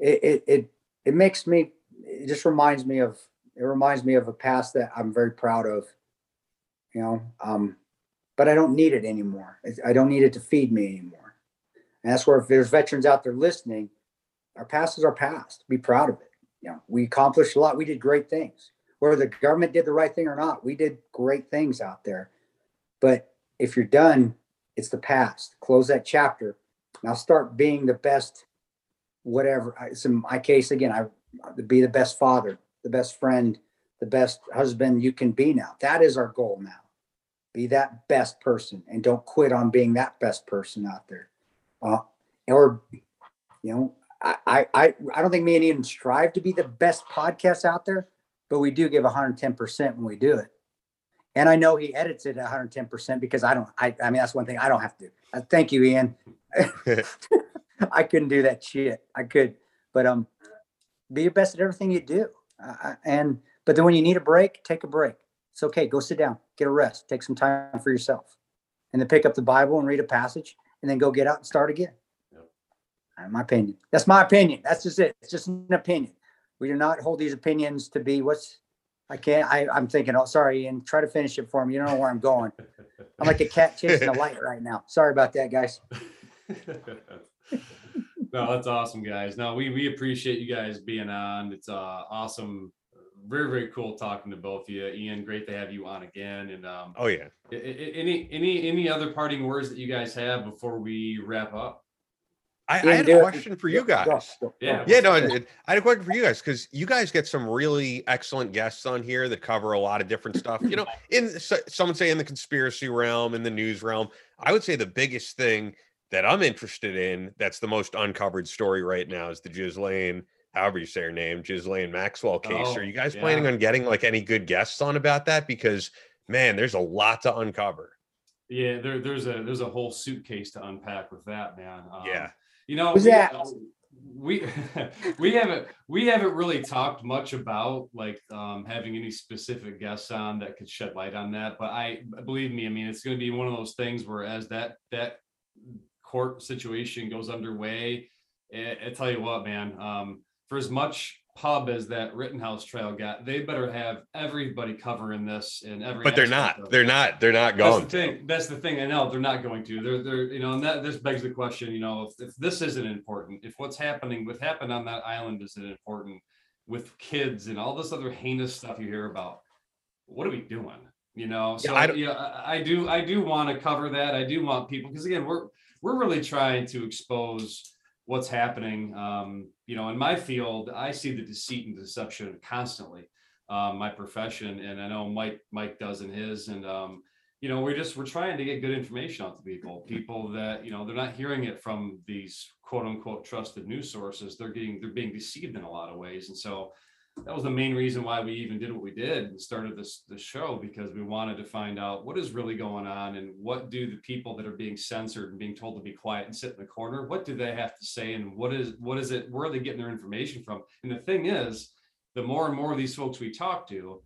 Speaker 3: it, it, it, it makes me, it just reminds me of, it reminds me of a past that I'm very proud of, you know, um, but I don't need it anymore. I- don't need it to feed me anymore. And that's where if there's veterans out there listening, our past is our past. Be proud of it. You know, we accomplished a lot. We did great things. Whether the government did the right thing or not, we did great things out there. But if you're done, it's the past. Close that chapter. Now start being the best, whatever. I- It's in my case again. I be the best father, the best friend, the best husband you can be now. That is our goal now. Be that best person and don't quit on being that best person out there. Uh, or, you know, I, I, I, don't think me and Ian strive to be the best podcast out there, but we do give 110% when we do it. And I know he edits it at 110% because I don't, I, I mean, that's one thing I don't have to do. Uh, thank you, Ian. I couldn't do that shit. I could, but um, be your best at everything you do. Uh, and but then when you need a break, take a break. It's okay. Go sit down, get a rest, take some time for yourself, and then pick up the Bible and read a passage, and then go get out and start again.
Speaker 1: Yep.
Speaker 3: My opinion. That's my opinion. That's just it. It's just an opinion. We do not hold these opinions to be what's. I can't. I, I'm thinking. Oh, sorry, Ian. Try to finish it for me. You don't know where I'm going. I'm like a cat chasing a light right now. Sorry about that, guys.
Speaker 1: no, that's awesome, guys. No, we we appreciate you guys being on. It's uh awesome, very very cool talking to both of you. Ian, great to have you on again. And um,
Speaker 4: oh yeah.
Speaker 1: a- a- any any any other parting words that you guys have before we wrap up?
Speaker 4: I, I had a question for you
Speaker 3: Go, go,
Speaker 4: guys.
Speaker 3: go, go.
Speaker 1: Yeah.
Speaker 4: Yeah, no, I I had a question for you guys because you guys get some really excellent guests on here that cover a lot of different stuff. You know, in s- some would say in the conspiracy realm, in the news realm. I would say the biggest thing that I'm interested in that's the most uncovered story right now is the Ghislaine, however you say her name, Ghislaine Maxwell case.
Speaker 1: Oh,
Speaker 4: Are you guys planning
Speaker 1: yeah.
Speaker 4: on getting like any good guests on about that? Because man, there's a lot to uncover.
Speaker 1: Yeah, there, there's a there's a whole suitcase to unpack with that, man. Um,
Speaker 4: Yeah.
Speaker 1: you know,
Speaker 3: Who's
Speaker 1: we,
Speaker 3: that?
Speaker 1: uh, we we haven't we haven't really talked much about like um, having any specific guests on that could shed light on that. But I believe me, I mean, it's going to be one of those things where as that that court situation goes underway, I, I tell you what, man, um, for as much pub as that Rittenhouse trial got, they better have everybody covering this and every.
Speaker 4: But they're not. They're not. They're not going.
Speaker 1: That's the thing. That's the thing. I know they're not going to. They're they're you know, and that this begs the question. You know, if, if this isn't important, if what's happening, what happened on that island isn't important, with kids and all this other heinous stuff you hear about, what are we doing? You know, so
Speaker 4: I
Speaker 1: yeah, I, I do I do want to cover that. I do want people because again, we're we're really trying to expose what's happening. Um, you know, in my field, I see the deceit and deception constantly um, my profession, and I know Mike Mike does in his, and um, you know we're just we're trying to get good information out to people, people that you know they're not hearing it from these quote unquote trusted news sources. They're getting they're being deceived in a lot of ways, and so that was the main reason why we even did what we did and started this this show because we wanted to find out what is really going on and what do the people that are being censored and being told to be quiet and sit in the corner what do they have to say and what is what is it where are they getting their information from and the thing is the more and more of these folks we talk to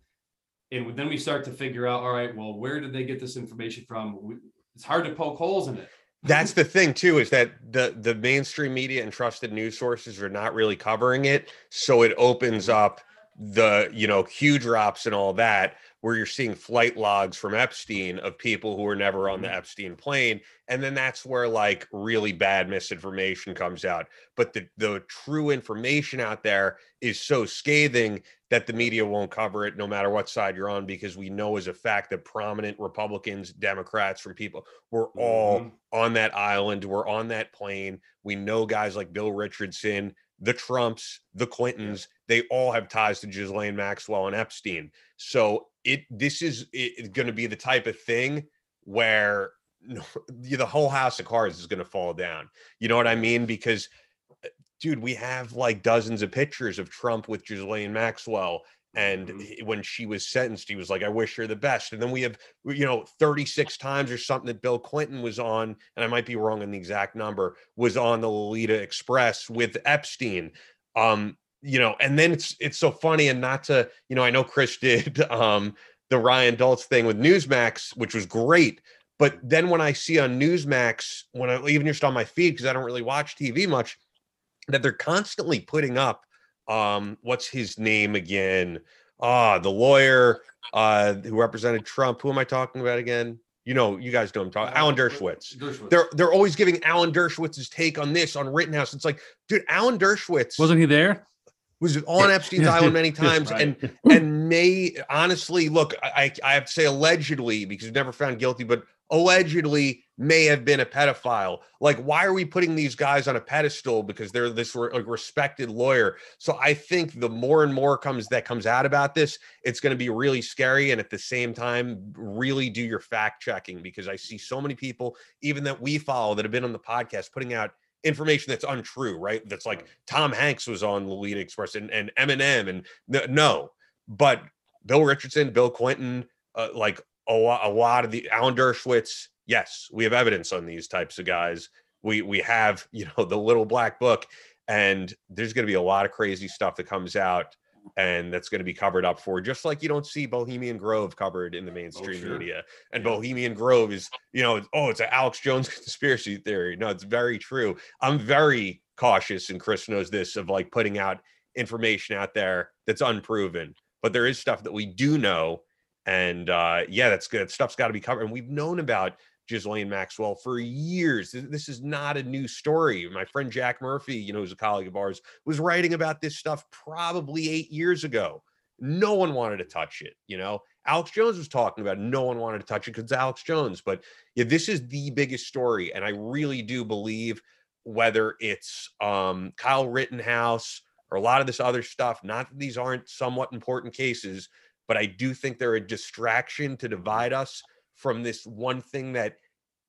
Speaker 1: And then we start to figure out, all right, well, where did they get this information from? It's hard to poke holes in it.
Speaker 4: That's the thing too, is that the the mainstream media and trusted news sources are not really covering it. So it opens up the you know Q drops and all that, where you're seeing flight logs from Epstein of people who were never on the
Speaker 1: Mhm.
Speaker 4: Epstein plane. And then that's where like really bad misinformation comes out. But the the true information out there is so scathing that the media won't cover it no matter what side you're on, because we know as a fact that prominent Republicans, Democrats, from people were all
Speaker 1: Mhm.
Speaker 4: on that island. We're on that plane. We know guys like Bill Richardson, the Trumps, the Clintons. They all have ties to Ghislaine Maxwell and Epstein. So it this is going to be the type of thing where the whole house of cards is going to fall down. You know what I mean? Because uh, dude, we have like dozens of pictures of Trump with Ghislaine Maxwell. And
Speaker 1: Mhm.
Speaker 4: when she was sentenced, he was like, I wish her the best. And then we have, you know, 36 times or something that Bill Clinton was on, and I might be wrong on the exact number, was on the Lolita Express with Epstein. Um, you know, and then it's it's so funny, and not to, you know, I know Chris did um the Ryan Dulce thing with Newsmax, which was great. But then when I see on Newsmax, when I even just on my feed, because I don't really watch TV much, that they're constantly putting up um what's his name again ah the lawyer uh who represented trump who am i talking about again you know you guys know him talking alan dershowitz
Speaker 1: Dershowitz.
Speaker 4: they're they're always giving alan dershowitz's take on this on rittenhouse it's like dude alan dershowitz
Speaker 2: Wasn't he there?
Speaker 4: Was on epstein's island many times?
Speaker 1: Right.
Speaker 4: and and may honestly look I, I have to say allegedly because he's never found guilty but allegedly may have been a pedophile. Like why are we putting these guys on a pedestal because they're this re- like, respected lawyer? So i think the more and more comes that comes out about this it's going to be really scary and at the same time really do your fact checking because i see so many people even that we follow that have been on the podcast putting out information that's untrue right? That's like tom hanks was on lolita express and, and eminem and no but bill richardson bill clinton uh, like a, a lot of the alan dershowitz yes we have evidence on these types of guys. We we have you know the little black book and there's going to be a lot of crazy stuff that comes out and that's going to be covered up for just like you don't see bohemian grove covered in the mainstream
Speaker 1: sure.
Speaker 4: media. And bohemian grove is you know oh it's an alex jones conspiracy theory. No it's very true. I'm very cautious and chris knows this of like putting out information out there that's unproven. But there is stuff that we do know and uh yeah that's good. Stuff's got to be covered. And we've known about Ghislaine Maxwell for years. This is not a new story. My friend Jack Murphy, you know, who's a colleague of ours, was writing about this stuff probably eight years ago. No one wanted to touch it. You know, Alex Jones was talking about it. No one wanted to touch it because Alex Jones. But yeah, this is the biggest story. And I really do believe whether it's um, Kyle Rittenhouse or a lot of this other stuff, not that these aren't somewhat important cases, but I do think they're a distraction to divide us from this one thing that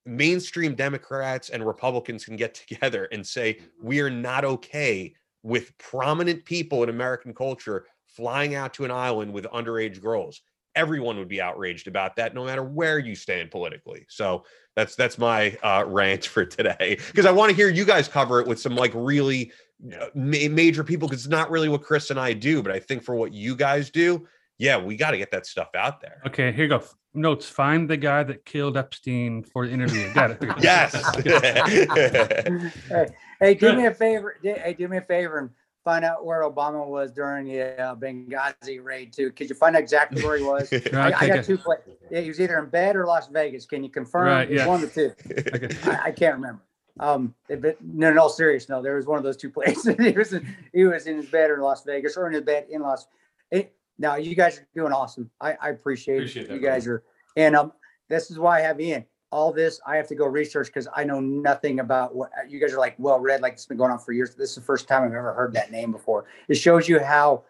Speaker 4: mainstream Democrats and Republicans can get together and say, we are not okay with prominent people in American culture flying out to an island with underage girls. Everyone would be outraged about that, no matter where you stand politically. So that's that's my uh, rant for today because I want to hear you guys cover it with some like really uh, ma- major people because it's not really what Chris and I do, but I think for what you guys do, yeah, we got to get that stuff out there.
Speaker 2: Okay, here you go. Notes. Find the guy that killed Epstein for the interview. Got it.
Speaker 4: Yes.
Speaker 3: hey, hey, do me a favor. Hey, do me a favor and find out where Obama was during the uh, Benghazi raid too. Could you find out exactly where he was?
Speaker 2: Here,
Speaker 3: I,
Speaker 2: I'll
Speaker 3: I got
Speaker 2: it.
Speaker 3: two places. Yeah, he was either in bed or Las Vegas. Can you confirm?
Speaker 2: Right, yeah.
Speaker 3: One of the two.
Speaker 2: Okay.
Speaker 3: I, I can't remember. Um, but no, in all seriousness, no, there was one of those two places. he was in, he was in his bed in Las Vegas or in his bed in Las. It, now you guys are doing awesome. I, I appreciate,
Speaker 1: Appreciate
Speaker 3: it.
Speaker 1: that,
Speaker 3: You guys are, and um, this is why I have Ian. All this I have to go research because I know nothing about what you guys are like well read. Like it's been going on for years. This is the first time I've ever heard that name before. It shows you how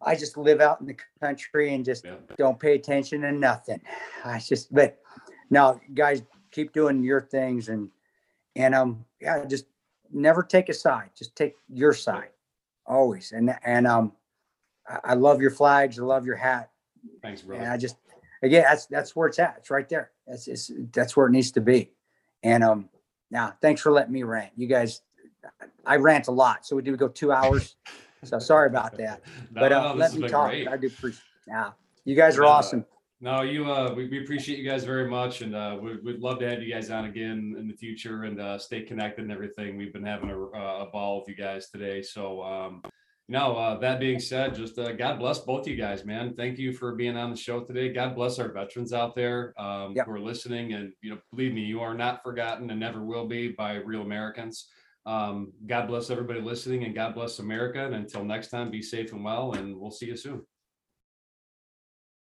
Speaker 3: I just live out in the country and just
Speaker 1: Yeah.
Speaker 3: don't pay attention to nothing. I just, but now, guys, keep doing your things and and um, yeah, just never take a side. Just take your side, always. And and um, I, I love your flags. I love your hat.
Speaker 1: Thanks,
Speaker 3: And. I just again, that's that's where it's at. It's right there. That's it's, that's where it needs to be. And um, now, thanks for letting me rant. You guys, I rant a lot, so we do go two hours. So sorry about that.
Speaker 1: No,
Speaker 3: But uh,
Speaker 1: no,
Speaker 3: let me talk.
Speaker 1: great.
Speaker 3: I do appreciate. Yeah. You guys are
Speaker 1: Uh,
Speaker 3: awesome.
Speaker 1: No, you, uh, we, we appreciate you guys very much and, uh, we, we'd love to have you guys on again in the future and, uh, stay connected and everything. We've been having a, a ball with you guys today. So, um, no, uh, that being said, just, uh, God bless both you guys, man. Thank you for being on the show today. God bless our veterans out there, um,
Speaker 3: Yep.
Speaker 1: who are listening and, you know, believe me, you are not forgotten and never will be by real Americans. Um, God bless everybody listening and God bless America. And until next time, be safe and well, and we'll see you soon.